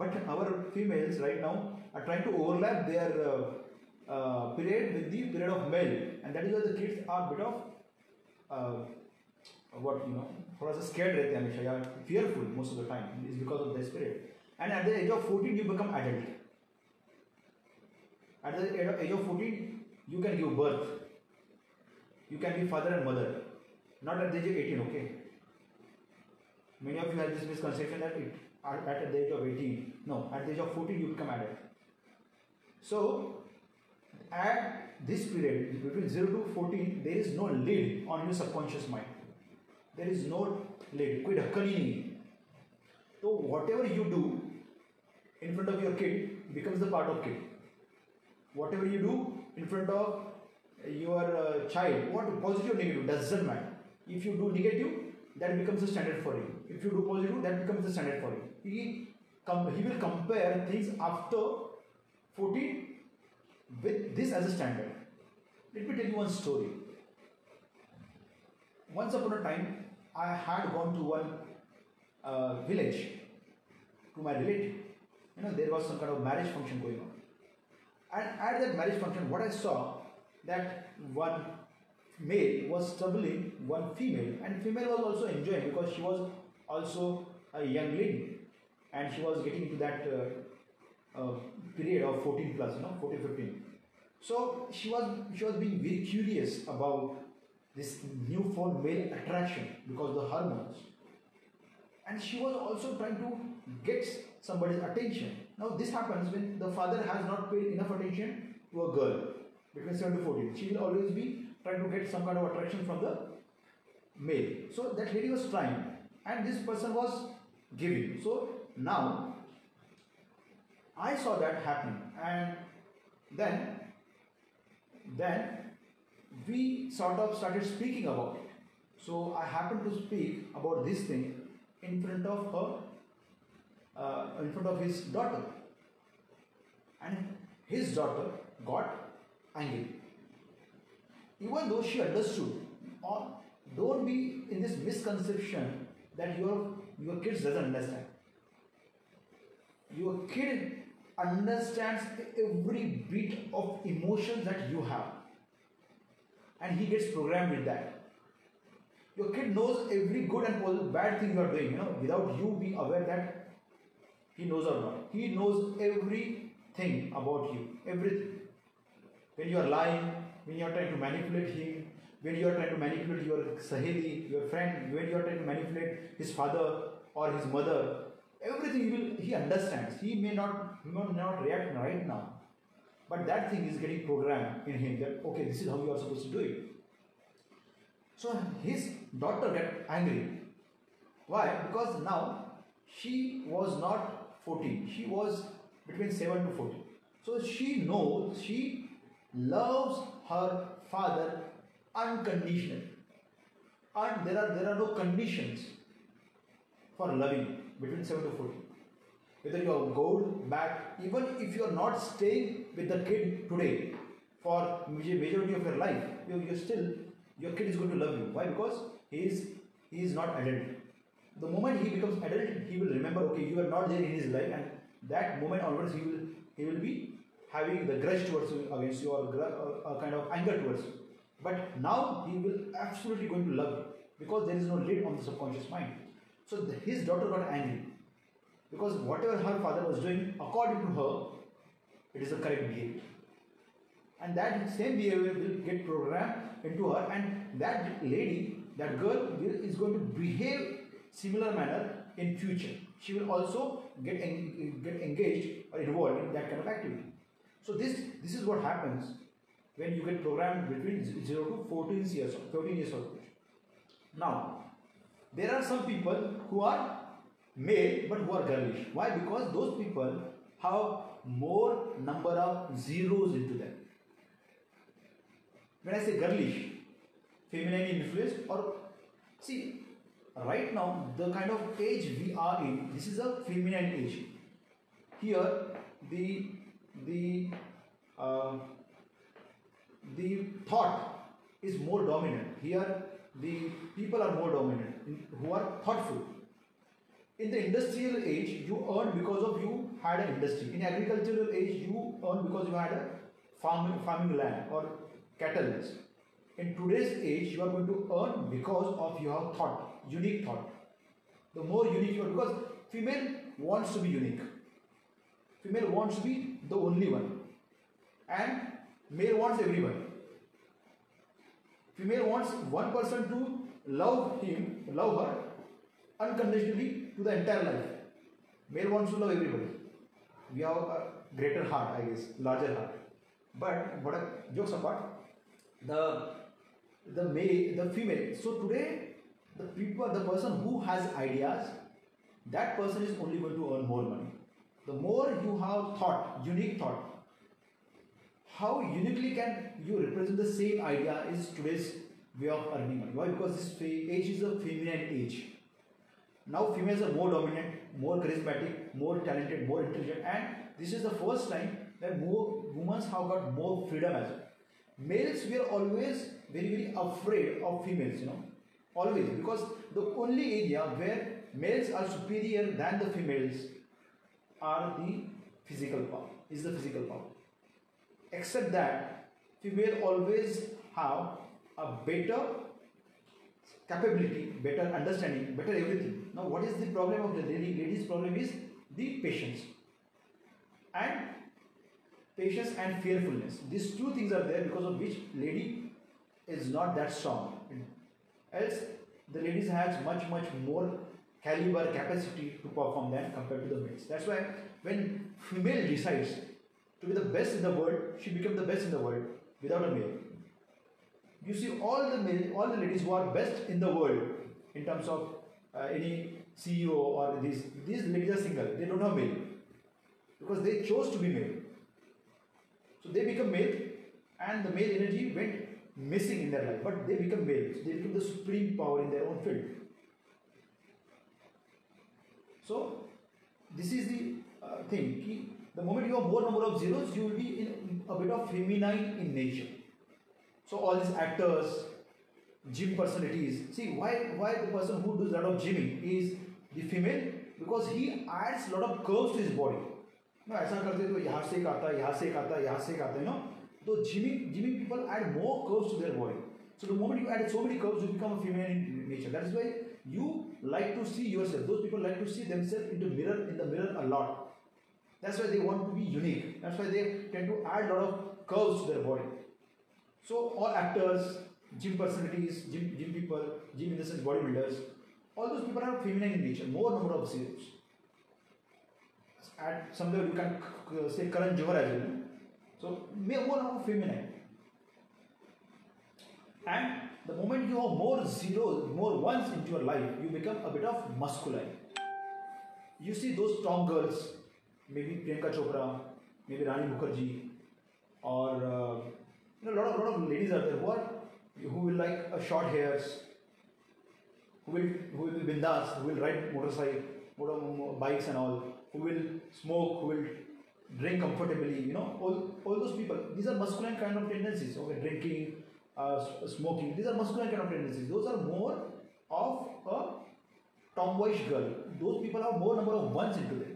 But our females right now are trying to overlap their uh, uh, period with the period of male and that is why the kids are bit of uh, what you know थोड़ा सा scared रहते हैं हमेशा या fearful most of the time is because of this period and at the age of 14 you become adult at the age of 14 you can give birth you can be father and mother Not at the age of 18, okay? Many of you have this misconception that it, at at the age of 18, no, at the age of 14 you become adult. So, at this period, between 0 to 14, there is no lid on your subconscious mind. There is no lid. कोई ढक्कन ही नहीं है. So whatever you do in front of your kid becomes the part of kid. Whatever you do in front of your uh, child, what positive or negative doesn't matter. If you do negative, that becomes the standard for you. If you do positive, that becomes the standard for you. He com- he will compare things after 14 with this as a standard. Let me tell you one story. Once upon a time, I had gone to one uh, village to my relative. You know, there was some kind of marriage function going on. And at that marriage function, what I saw that one male was troubling one female, and female was also enjoying because she was also a young lady, and she was getting into that uh, uh, period of 14 plus, you know, 14, 15. So she was she was being very curious about this new newfound male attraction because the hormones and she was also trying to get somebody's attention. Now, this happens when the father has not paid enough attention to a girl between 7 to 14. She will always be trying to get some kind of attraction from the male. So, that lady was trying, and this person was giving. So, now I saw that happening, and then then we sort of started speaking about it. So I happened to speak about this thing in front of her, uh, in front of his daughter. And his daughter got angry. Even though she understood, or don't be in this misconception that your your kids doesn't understand. Your kid understands every bit of emotions that you have. And he gets programmed with that. Your kid knows every good and bad thing you are doing, you know, without you being aware that he knows or not. He knows everything about you, everything. When you are lying, when you are trying to manipulate him, when you are trying to manipulate your saheli, your friend, when you are trying to manipulate his father or his mother, everything he will he understands. He may not may not react right now, but that thing is getting programmed in him that okay, this is how you are supposed to do it. So his daughter got angry. Why? Because now she was not 14, she was between 7 to 14. So she knows she loves her father unconditionally. And there are there are no conditions for loving between 7 to 14. Whether you are gold bad, even if you are not staying with the kid today for majority of your life, you you still your kid is going to love you. Why? Because he is he is not adult. The moment he becomes adult, he will remember. Okay, you are not there in his life, and that moment onwards, he will he will be having the grudge towards you against you or a kind of anger towards you. But now he will absolutely going to love you because there is no lid on the subconscious mind. So the, his daughter got angry because whatever her father was doing, according to her, it is the correct behavior. And that same behavior will get programmed into her, and that lady, that girl, will, is going to behave similar manner in future. She will also get en- get engaged or involved in that kind of activity. So this this is what happens when you get programmed between 0 to 14 years, thirteen years old. Now, there are some people who are male but who are girlish. Why? Because those people have more number of zeros into them. When I say girlish, feminine influence, or see, right now the kind of age we are in, this is a feminine age. Here, the the uh, the thought is more dominant. Here, the people are more dominant who are thoughtful. In the industrial age, you earn because of you had an industry. In agricultural age, you earn because you had a farming, farming land or cattle. In today's age, you are going to earn because of your thought, unique thought. The more unique you are, because female wants to be unique. Female wants to be the only one. And male wants everyone. Female wants one person to love him, love her unconditionally to the entire life. Male wants to love everybody. We have a greater heart, I guess, larger heart. But what a, jokes apart, the the male, the female. So today, the people, the person who has ideas, that person is only going to earn more money. The more you have thought, unique thought, how uniquely can you represent the same idea is today's way of earning money. Why? Because this age is a feminine age. Now females are more dominant, more charismatic, more talented, more intelligent, and this is the first time that more women have got more freedom as well. Males were always very very afraid of females, you know, always because the only area where males are superior than the females are the physical power is the physical power except that female always have a better capability, better understanding, better everything. Now, what is the problem of the lady? Ladies' problem is the patience and patience and fearfulness. These two things are there because of which lady is not that strong. Else, the ladies has much much more caliber capacity to perform than compared to the males. That's why when female decides to be the best in the world, she became the best in the world without a male. You see, all the male, all the ladies who are best in the world in terms of uh, any CEO or these these ladies are single. They don't have male because they chose to be male. So they become male, and the male energy went missing in their life. But they become male. So they become the supreme power in their own field. So this is the uh, thing. Ki the moment you have more number of zeros, you will be in a bit of feminine in nature. So all these actors, gym personalities, see why why the person who does a lot of gymming is the female because he adds a lot of curves to his body. No, ऐसा करते तो यहाँ से एक आता है यहाँ से एक आता है यहाँ से एक आता है no so gymming gymming people add more curves to their body so the moment you add so many curves you become a female in nature that is why you like to see yourself those people like to see themselves in the mirror in the mirror a lot that's why they want to be unique. That's why they tend to add a lot of curves to their body. So all actors, gym personalities, gym, gym people, gym in the sense bodybuilders, all those people are feminine in nature, more number of zeros. At somewhere you can say Karan Johar as well. So more number of feminine. And the moment you have more zeros, more ones into your life, you become a bit of masculine. You see those strong girls, may be Priyanka Chopra, may be Rani Mukherjee or lot are there who short hairs बिंदास will ride motorcycle bikes and all who will smoke who will drink comfortably you know all all those people these are muscular kind of tendencies okay drinking smoking these are muscular kind of tendencies those are more of a tomboyish girl those people are more number of ones in today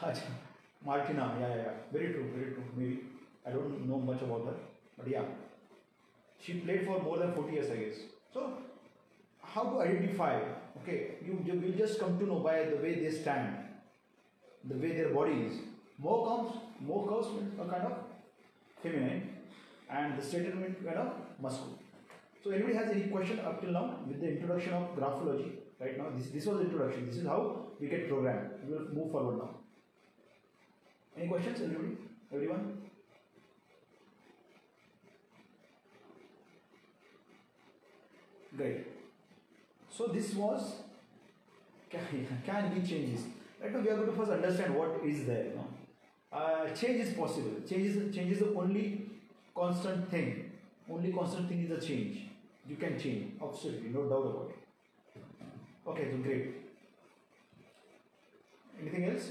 *laughs* Martina, yeah, yeah, yeah, very true, very true. Maybe I don't know much about her, but yeah, she played for more than 40 years, I guess. So, how to identify? Okay, you, you will just come to know by the way they stand, the way their body is. More comes, more curves are uh, kind of feminine, and the straighter kind of masculine. So, anybody has any question up till now with the introduction of graphology? Right now, this, this was the introduction. This is how we get programmed. We will move forward now. Any questions, anybody? Everyone? Great. So this was can, *laughs* can be changes. Right now we are going to first understand what is there. No? Uh, change is possible. Change is, change is the only constant thing. Only constant thing is a change. You can change, absolutely, no doubt about it. Okay, so great. Anything else?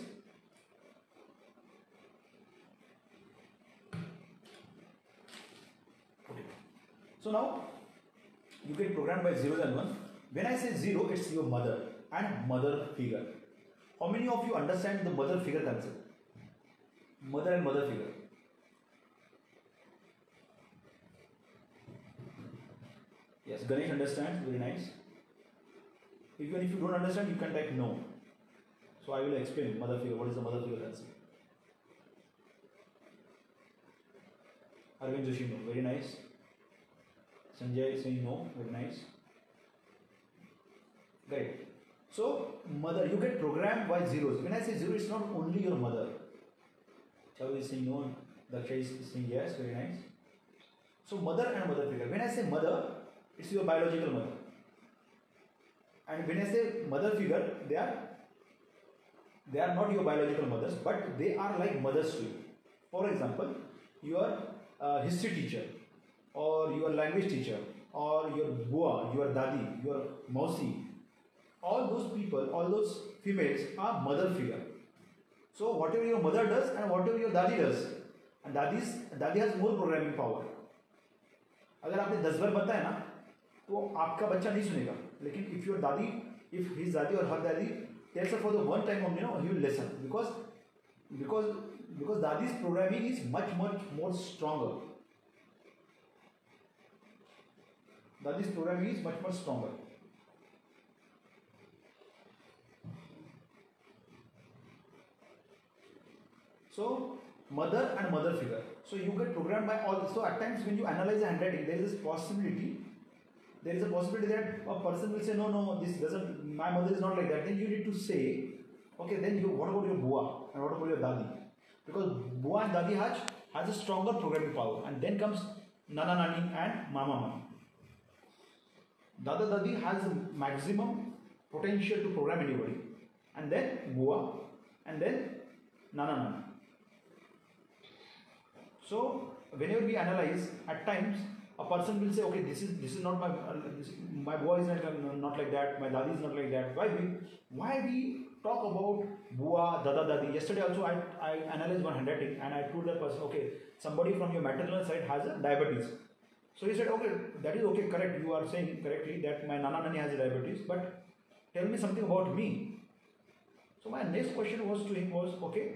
Okay. So now you get programmed by zeros and ones. When I say zero, it's your mother and mother figure. How many of you understand the mother figure concept? Mother and mother figure. Yes, Ganesh understands, very nice. Even if you don't understand, you can type no. So I will explain mother figure. What is the mother figure concept? Arvind Joshi. Very nice. Sanjay is saying no. Very nice. Great. So, mother, you get programmed by zeros. When I say zero, it's not only your mother. Chavi is saying no. Daksha is saying yes. Very nice. So, mother and mother figure. When I say mother, it's your biological mother. And when I say mother figure, they are they are not your biological mothers, but they are like mothers to you. For example, your uh, history teacher, or your language teacher or your bua your dadi your mausi all those people all those females are mother figure so whatever your mother does and whatever your dadi does and dadi dadi has more programming power अगर आपने दस बार बताया ना तो आपका बच्चा नहीं सुनेगा। लेकिन if your dadi if his dadi or her dadi tells for the one time of no he lesson because because because dadi's programming is much much more stronger stronger. Dadi's programming is much much stronger. So mother and mother figure. So you get programmed by all. So at times when you analyze handwriting, there is this possibility. There is a possibility that a person will say, no, no, this doesn't. My mother is not like that. Then you need to say, okay. Then you what about your bua and what about your dadi? Because bua and dadi has has a stronger programming power, and then comes nana nani and mama mama. Dada dadi has maximum potential to program anybody, and then bua, and then nana nani. So whenever we analyze, at times a person will say, okay, this is this is not my this, my boy is not, not like that, my daddy is not like that. Why we why we talk about bua, dada, dadi? Yesterday also I, I analyzed one handwriting and I told that person, okay, somebody from your maternal side has a diabetes. So he said, okay, that is okay, correct. You are saying correctly that my nana nani has diabetes, but tell me something about me. So my next question was to him was, okay,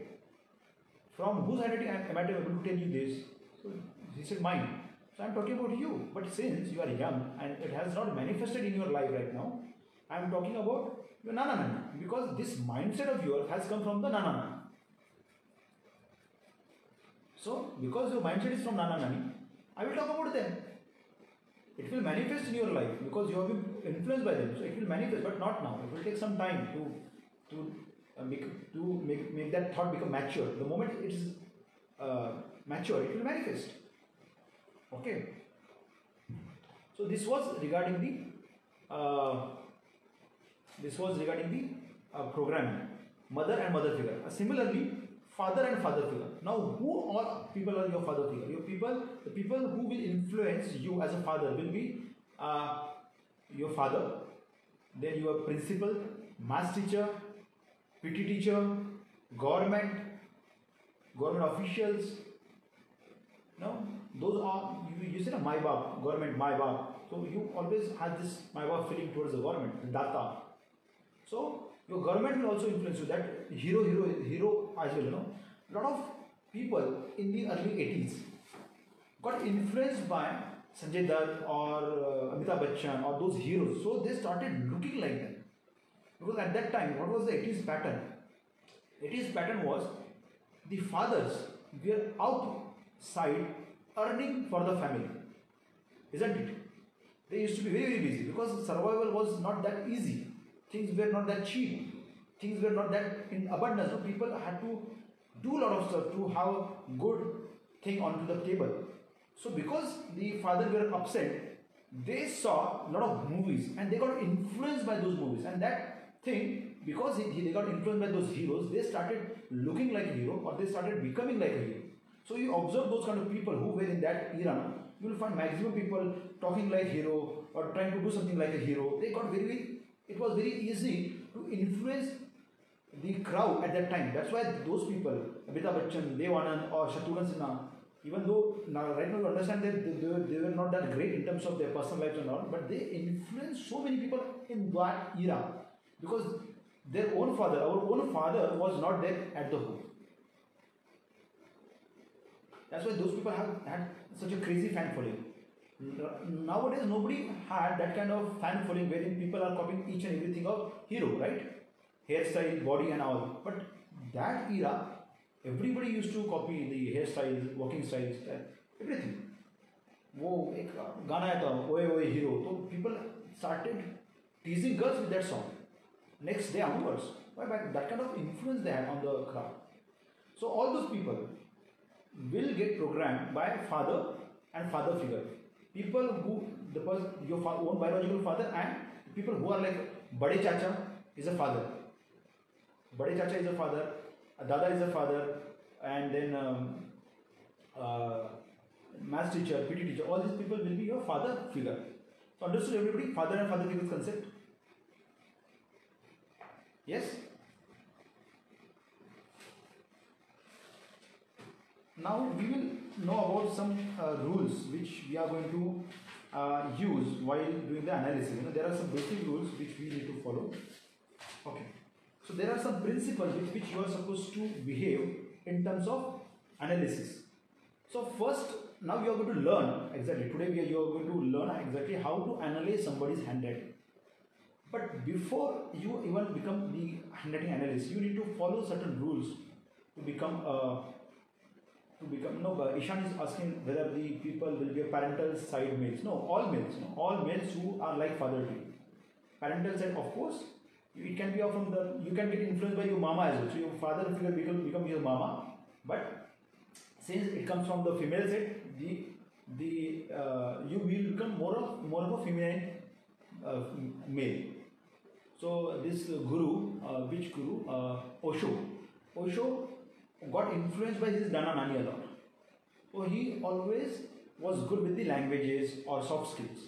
from whose handwriting am I able to tell you this? So he said, mine. So I'm talking about you. But since you are young and it has not manifested in your life right now, I'm talking about your nana nani. Because this mindset of yours has come from the nana nani. So because your mindset is from nana nani, I will talk about them. It will manifest in your life because you have been influenced by them. So it will manifest, but not now. It will take some time to to uh, make to make, make that thought become mature. The moment it is uh, mature, it will manifest. Okay. So this was regarding the uh, this was regarding the uh, programming, mother and mother figure. Uh, similarly, father and father figure. Now, who all people are your father figure? Your people, the people who will influence you as a father will be uh, your father, then your principal, math teacher, PT teacher, government, government officials. No, those are you, you said my bab, government, my bab. So you always have this my bab feeling towards the government, data. So your government will also influence you. That hero, hero, hero as well. You know, lot of people in the early 80s got influenced by Sanjay Dutt or uh, Amitabh Bachchan or those heroes. So they started looking like them. Because at that time, what was the 80s pattern? 80s pattern was the fathers were outside earning for the family. Isn't it? They used to be very, very busy because survival was not that easy. Things were not that cheap. Things were not that in abundance. So people had to do a lot of stuff to have a good thing onto the table. So because the father were upset, they saw a lot of movies and they got influenced by those movies. And that thing, because he, they got influenced by those heroes, they started looking like a hero or they started becoming like a hero. So you observe those kind of people who were in that era, you will find maximum people talking like hero or trying to do something like a hero. They got very, very it was very easy to influence the crowd at that time. That's why those people, Amitabh Bachchan, or Shatrughan Sinha, even though now right now you understand that they, they, were, they were not that great in terms of their personal lives and all, but they influenced so many people in that era because their own father, our own father was not there at the home. That's why those people have had such a crazy fan following. Nowadays, nobody had that kind of fan following wherein people are copying each and everything of hero, right? Hairstyle, body, and all. But that era, everybody used to copy the hairstyles, walking styles. Everything वो एक गाना आया था ओए ओए hero तो people started teasing girls with that song next day onwards why by that kind of influence they had on the crowd so all those people will get programmed by father and father figure people who the person your own biological father and people who are like bade chacha is a father bade chacha is a father dada is a father and then um, uh, math teacher, PT teacher, all these people will be your father figure. So understood everybody? Father and father figure concept? Yes? Now we will know about some uh, rules which we are going to uh, use while doing the analysis. You know, there are some basic rules which we need to follow. Okay. So there are some principles with which you are supposed to behave in terms of analysis. So first, now you are going to learn exactly. Today we are you are going to learn exactly how to analyze somebody's handwriting. But before you even become the handwriting analyst, you need to follow certain rules to become a to become no. But Ishan is asking whether the people will be a parental side males. No, all males. No, all males who are like father to you. Parental side, of course, it can be from the you can get influenced by your mama as well. So your father figure become become your mama, but since it comes from the female side, the the uh, you will become more of more of a feminine uh, male. So this uh, guru, uh, which guru, uh, Osho, Osho got influenced by his Nana Nani a lot. So he always was good with the languages or soft skills.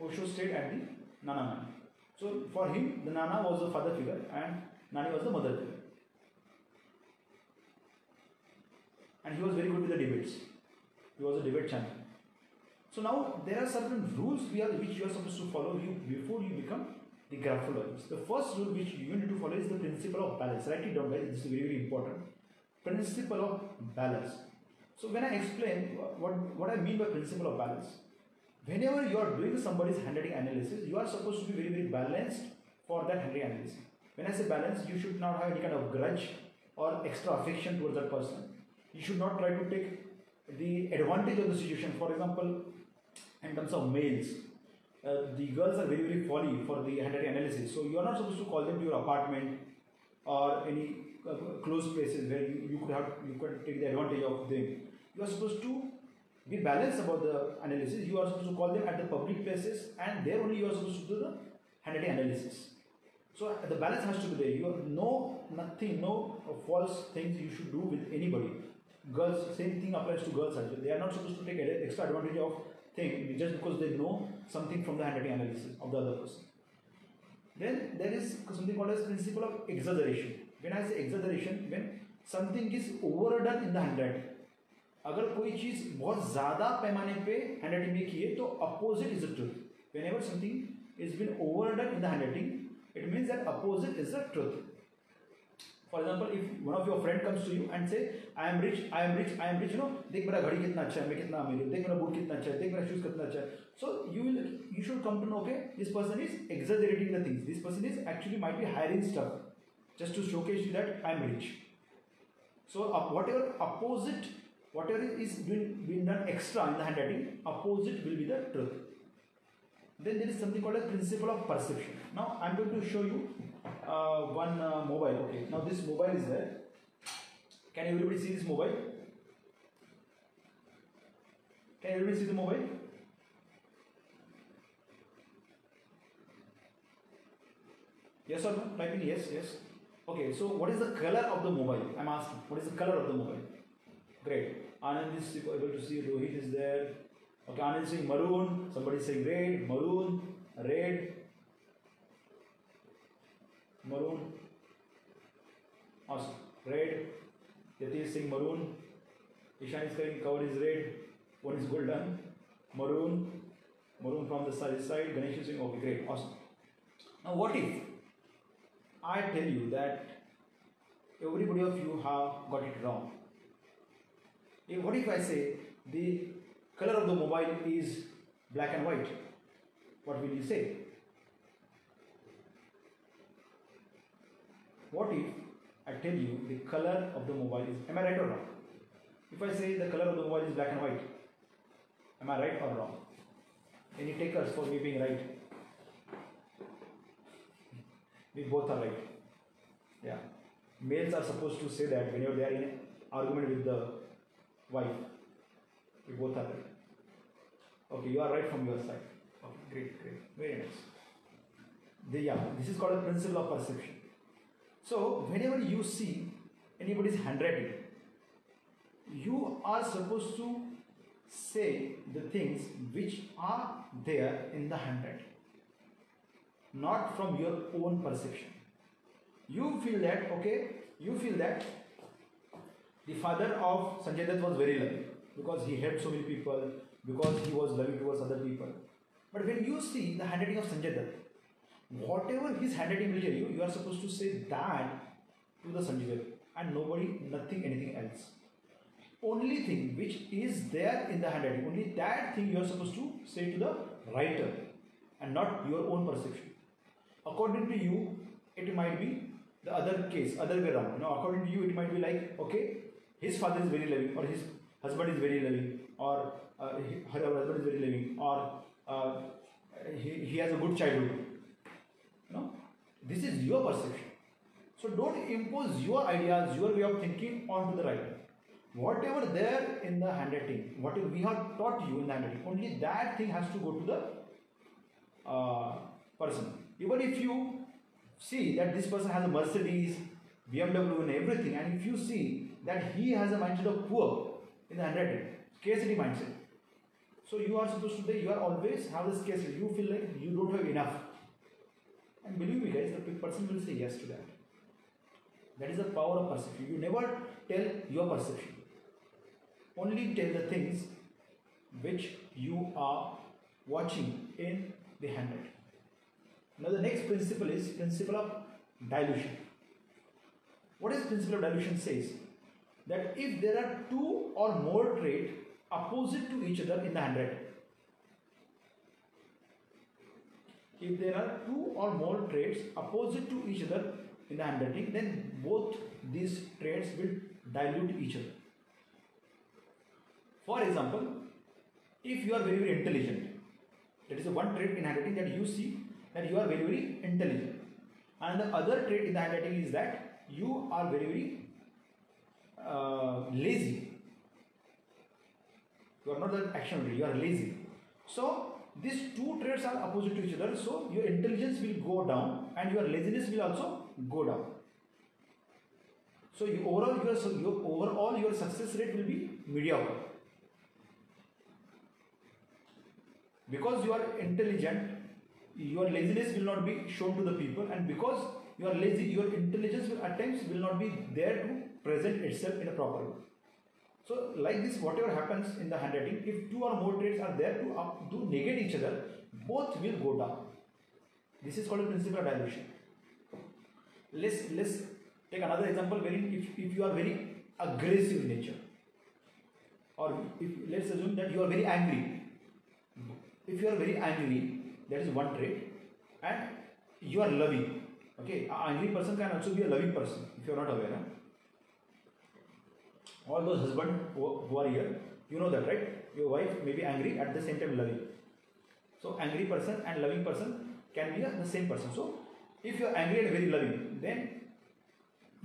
Osho stayed at the Nana Nani. So for him, the Nana was the father figure and Nani was the mother figure. and he was very good with the debates. He was a debate champion. So now there are certain rules we are, which you are supposed to follow you before you become the graphologist. The first rule which you need to follow is the principle of balance. Write it down, guys. This is very very important. Principle of balance. So when I explain what what I mean by principle of balance, whenever you are doing somebody's handwriting analysis, you are supposed to be very very balanced for that handwriting analysis. When I say balance, you should not have any kind of grudge or extra affection towards that person you should not try to take the advantage of the situation. For example, in terms of males, uh, the girls are very very folly for the handwriting analysis. So you are not supposed to call them to your apartment or any uh, closed places where you, you could have you could take the advantage of them. You are supposed to be balanced about the analysis. You are supposed to call them at the public places, and there only you are supposed to do the handwriting analysis. So the balance has to be there. You have no nothing, no false things you should do with anybody girls same thing applies to girls as well they are not supposed to take extra advantage of thing just because they know something from the handwriting analysis of the other person then there is something called as principle of exaggeration when i say exaggeration when something is overdone in the handwriting अगर कोई चीज़ बहुत ज़्यादा पैमाने पे handwriting में की है तो opposite is the truth whenever something is been overdone in the handwriting it means that opposite is the truth for example if one of your friend comes to you and से I am rich I am rich I am rich you know देख मेरा घड़ी कितना अच्छा है मैं कितना अमीर हूँ देख मेरा बूट कितना अच्छा है देख मेरा शूज कितना अच्छा है so you will you should come to know okay this person is एक्सजरेटिंग the things this person is actually might be hiring stuff just to showcase you that I am rich so uh, whatever opposite whatever is being, being done extra in the handwriting opposite will be the truth then there is something called a principle of perception now i'm going to show you uh, one uh, mobile. Okay. Now this mobile is there. Can everybody see this mobile? Can everybody see the mobile? Yes or no? Type in yes yes. Okay so what is the color of the mobile? I'm asking what is the color of the mobile? Great. Anand is able to see rohit is there. Okay anand is saying maroon. Somebody is saying red maroon red maroon. Awesome. Red. Yati is saying maroon. Ishan is saying cover is red. One is golden maroon. Maroon from the side side. Ganesh is saying okay great. Awesome. Now what if I tell you that everybody of you have got it wrong. If, what if I say the color of the mobile is black and white? What will you say? What if I tell you the color of the mobile is, am I right or wrong? If I say the color of the mobile is black and white, am I right or wrong? Any takers for me being right? We both are right. Yeah. Males are supposed to say that whenever they are in argument with the wife. We both are right. Okay, you are right from your side. Okay, great, great. Very nice. The, yeah, this is called a principle of perception. So, whenever you see anybody's handwriting, you are supposed to say the things which are there in the handwriting, not from your own perception. You feel that, okay, you feel that the father of Sanjay Dutt was very loving because he helped so many people, because he was loving towards other people. But when you see the handwriting of Sanjay Dutt, whatever his handwriting will tell you, you are supposed to say that to the Sanjeev and nobody, nothing, anything else. Only thing which is there in the handwriting, only that thing you are supposed to say to the writer and not your own perception. According to you, it might be the other case, other way around. Now, according to you, it might be like, okay, his father is very loving, or his husband is very loving, or uh, her husband is very loving, or uh, he, he has a good childhood. No, this is your perception. So don't impose your ideas, your way of thinking onto the writer. Whatever there in the handwriting, whatever we have taught you in the handwriting, only that thing has to go to the uh, person. Even if you see that this person has a Mercedes, BMW, and everything, and if you see that he has a mindset of poor in the handwriting, scarcity mindset. So you are supposed to say you are always have this scarcity. You feel like you don't have enough. And believe me, guys, the person will say yes to that. That is the power of perception. You never tell your perception. Only tell the things which you are watching in the handwriting. Now the next principle is principle of dilution. What is principle of dilution says? That if there are two or more traits opposite to each other in the handwriting, if there are two or more traits opposite to each other in the handwriting, then both these traits will dilute each other. For example, if you are very, very intelligent, that is the one trait in handwriting that you see that you are very, very intelligent. And the other trait in the handwriting is that you are very, very uh, lazy. You are not that action you are lazy. So these two traits are opposite to each other. So your intelligence will go down and your laziness will also go down. So you, overall your, your overall your success rate will be mediocre. Because you are intelligent, your laziness will not be shown to the people, and because you are lazy, your intelligence will, at times will not be there to present itself in a proper way. So, like this, whatever happens in the handwriting, if two or more traits are there to, up, to negate each other, both will go down. This is called a principle of dilution. Let's let's take another example. Very if, if you are very aggressive in nature, or if let's assume that you are very angry. If you are very angry, that is one trait, and you are loving. Okay, an angry person can also be a loving person if you are not aware. Huh? All those husbands who are here, you know that, right? Your wife may be angry at the same time loving. So angry person and loving person can be the same person. So if you are angry and very loving, then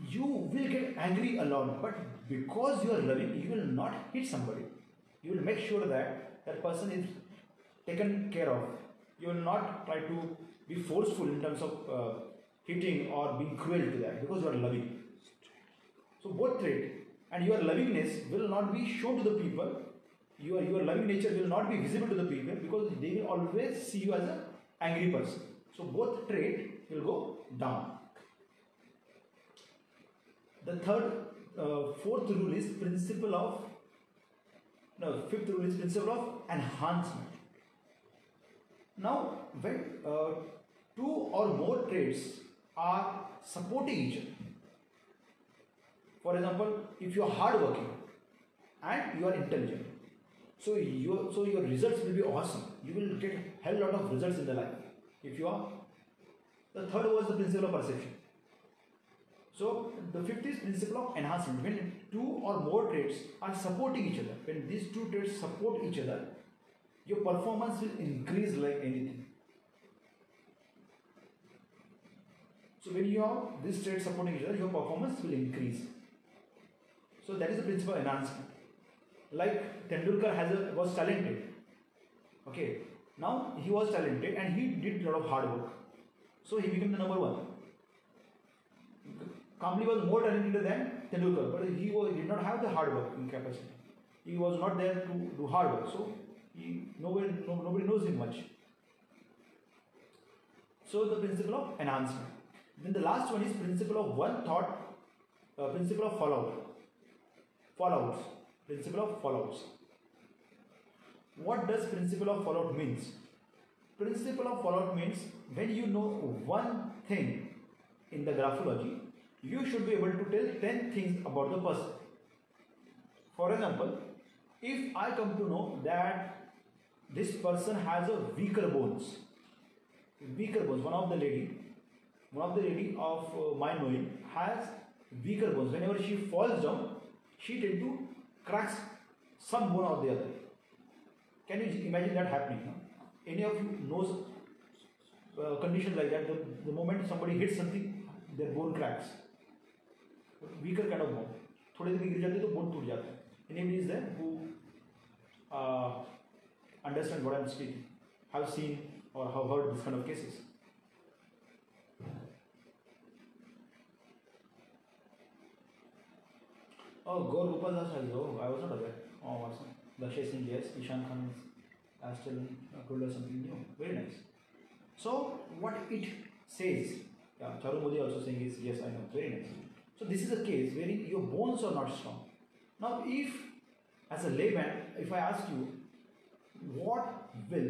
you will get angry alone. But because you are loving, you will not hit somebody. You will make sure that that person is taken care of. You will not try to be forceful in terms of uh, hitting or being cruel to that because you are loving. So both trait and your lovingness will not be shown to the people. Your your loving nature will not be visible to the people because they will always see you as an angry person. So both trait will go down. The third uh, fourth rule is principle of no fifth rule is principle of enhancement. Now when uh, two or more traits are supporting each other for example, if you are hardworking and you are intelligent, so your so your results will be awesome. You will get hell lot of results in the life. If you are the third was the principle of perception. So the fifth is principle of enhancement. When two or more traits are supporting each other, when these two traits support each other, your performance will increase like anything. So when you have this trait supporting each other, your performance will increase. So that is the principle of enhancement. Like Tendulkar has a, was talented. Okay. Now he was talented and he did a lot of hard work. So he became the number one. Kambli was more talented than Tendulkar, but he was, did not have the hard working capacity. He was not there to do hard work, so he, nobody, no, nobody knows him much. So the principle of enhancement. Then the last one is principle of one thought, uh, principle of fallout. Fallouts. Principle of fallouts. What does principle of fallout means? Principle of fallout means when you know one thing in the graphology, you should be able to tell 10 things about the person. For example, if I come to know that this person has a weaker bones, weaker bones, one of the lady, one of the lady of uh, my knowing has weaker bones. Whenever she falls down, she tend to cracks some bone or the other. Can you imagine that happening? Huh? Any of you knows uh, conditions like that? The, the moment somebody hits something, their bone cracks. Weaker kind of bone थोड़े दिन गिर जाते तो bone टूट जाता है any is there who understand what am speaking have seen or have heard this kind of cases Oh, Gaur Gopal Das has, oh, I was not aware. Oh, awesome. Lakshay Singh, yes. Ishan Khan has told us something new. Very nice. So, what it says, yeah, Charu Modi also saying is, yes, I know. Very nice. So this is a case where your bones are not strong. Now, if as a layman, if I ask you, what will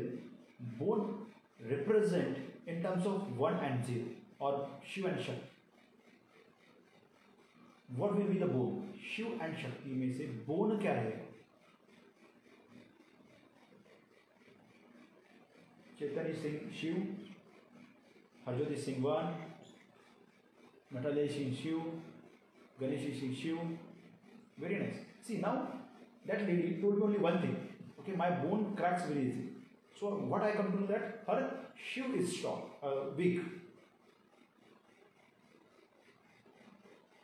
bone represent in terms of one and zero or Shiv and Shakti? What will be the bone Shiv and Shakti में से bone क्या रहेगा Chetni Singh, Shiv, Harjyoti Singh one Natalia Singh Shiv, Ganesh Singh Shiv very nice see now that lady told me only one thing okay my bone cracks very easy so what I come to that her Shiv is strong weak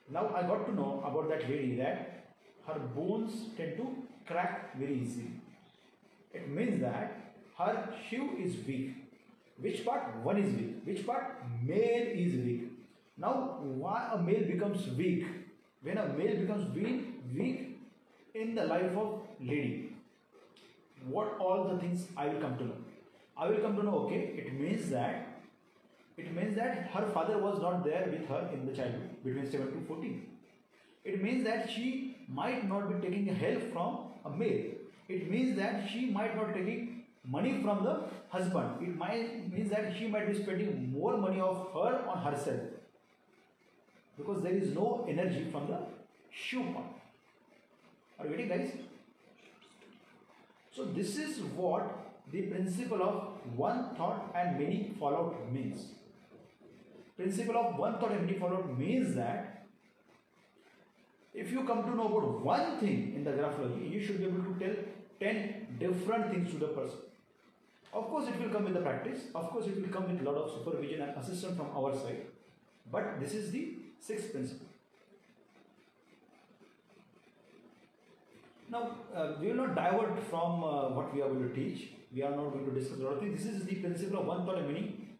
Now I got to know about that lady that her bones tend to crack very easily. It means that her Shiv is weak. Which part? One is weak. Which part? Male is weak. Now, why a male becomes weak? when a male becomes weak, weak in the life of lady, what all the things I will come to know? I will come to know, okay, it means that it means that her father was not there with her in the childhood between 7 to 14. It means that she might not be taking help from a male. It means that she might not taking money from the husband. It might means that she might be spending more money of her on herself because there is no energy from the Shiv part. Are you getting guys? So this is what the principle of one thought and many fallout means. Principle of one thought many fallout means that if you come to know about one thing in the graphology, you should be able to tell 10 different things to the person. Of course, it will come with the practice. Of course, it will come with a lot of supervision and assistance from our side. But this is the Sixth principle. Now, uh, we will not divert from uh, what we are going to teach. We are not going to discuss a lot of things. This is the principle of one thought and many.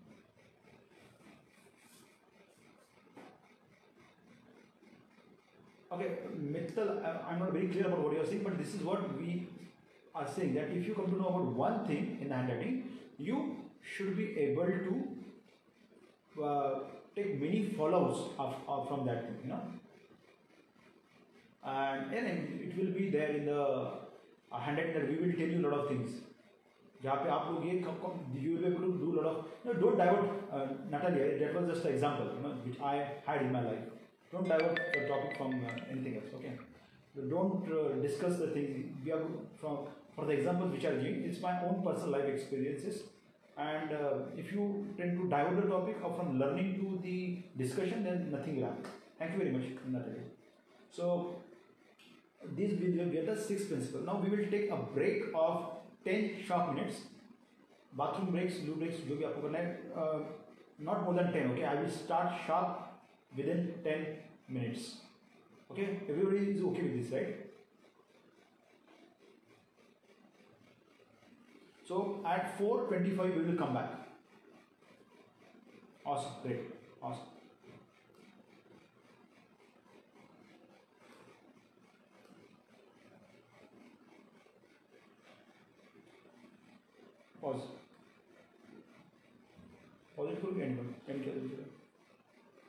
Okay, Mittal, I'm not very clear about what you are saying, but this is what we are saying that if you come to know about one thing in the handwriting, you should be able to uh, take many follows of, of from that thing, you know. And, and it will be there in the uh, handwriting that we will tell you a lot of things. जहाँ पे आप लोग ये you will be able to do a lot of you know, don't divert uh, Natalia that was just an example you know which I had in my life don't divert the topic from uh, anything else okay don't uh, discuss the things we are from for the examples which are given it's my own personal life experiences and uh, if you tend to divert the topic from learning to the discussion then nothing will happen Thank you very much, Natalie. So, this we will get the sixth principle. Now we will take a break of 10 sharp minutes. Bathroom breaks, loo breaks, जो भी आपको करना है, uh, not more than 10. Okay, I will start sharp within 10 minutes. Okay, everybody is okay with this, right? So at 4:25 we will come back. Awesome, great, awesome. Pause. Pause it anyone. Any other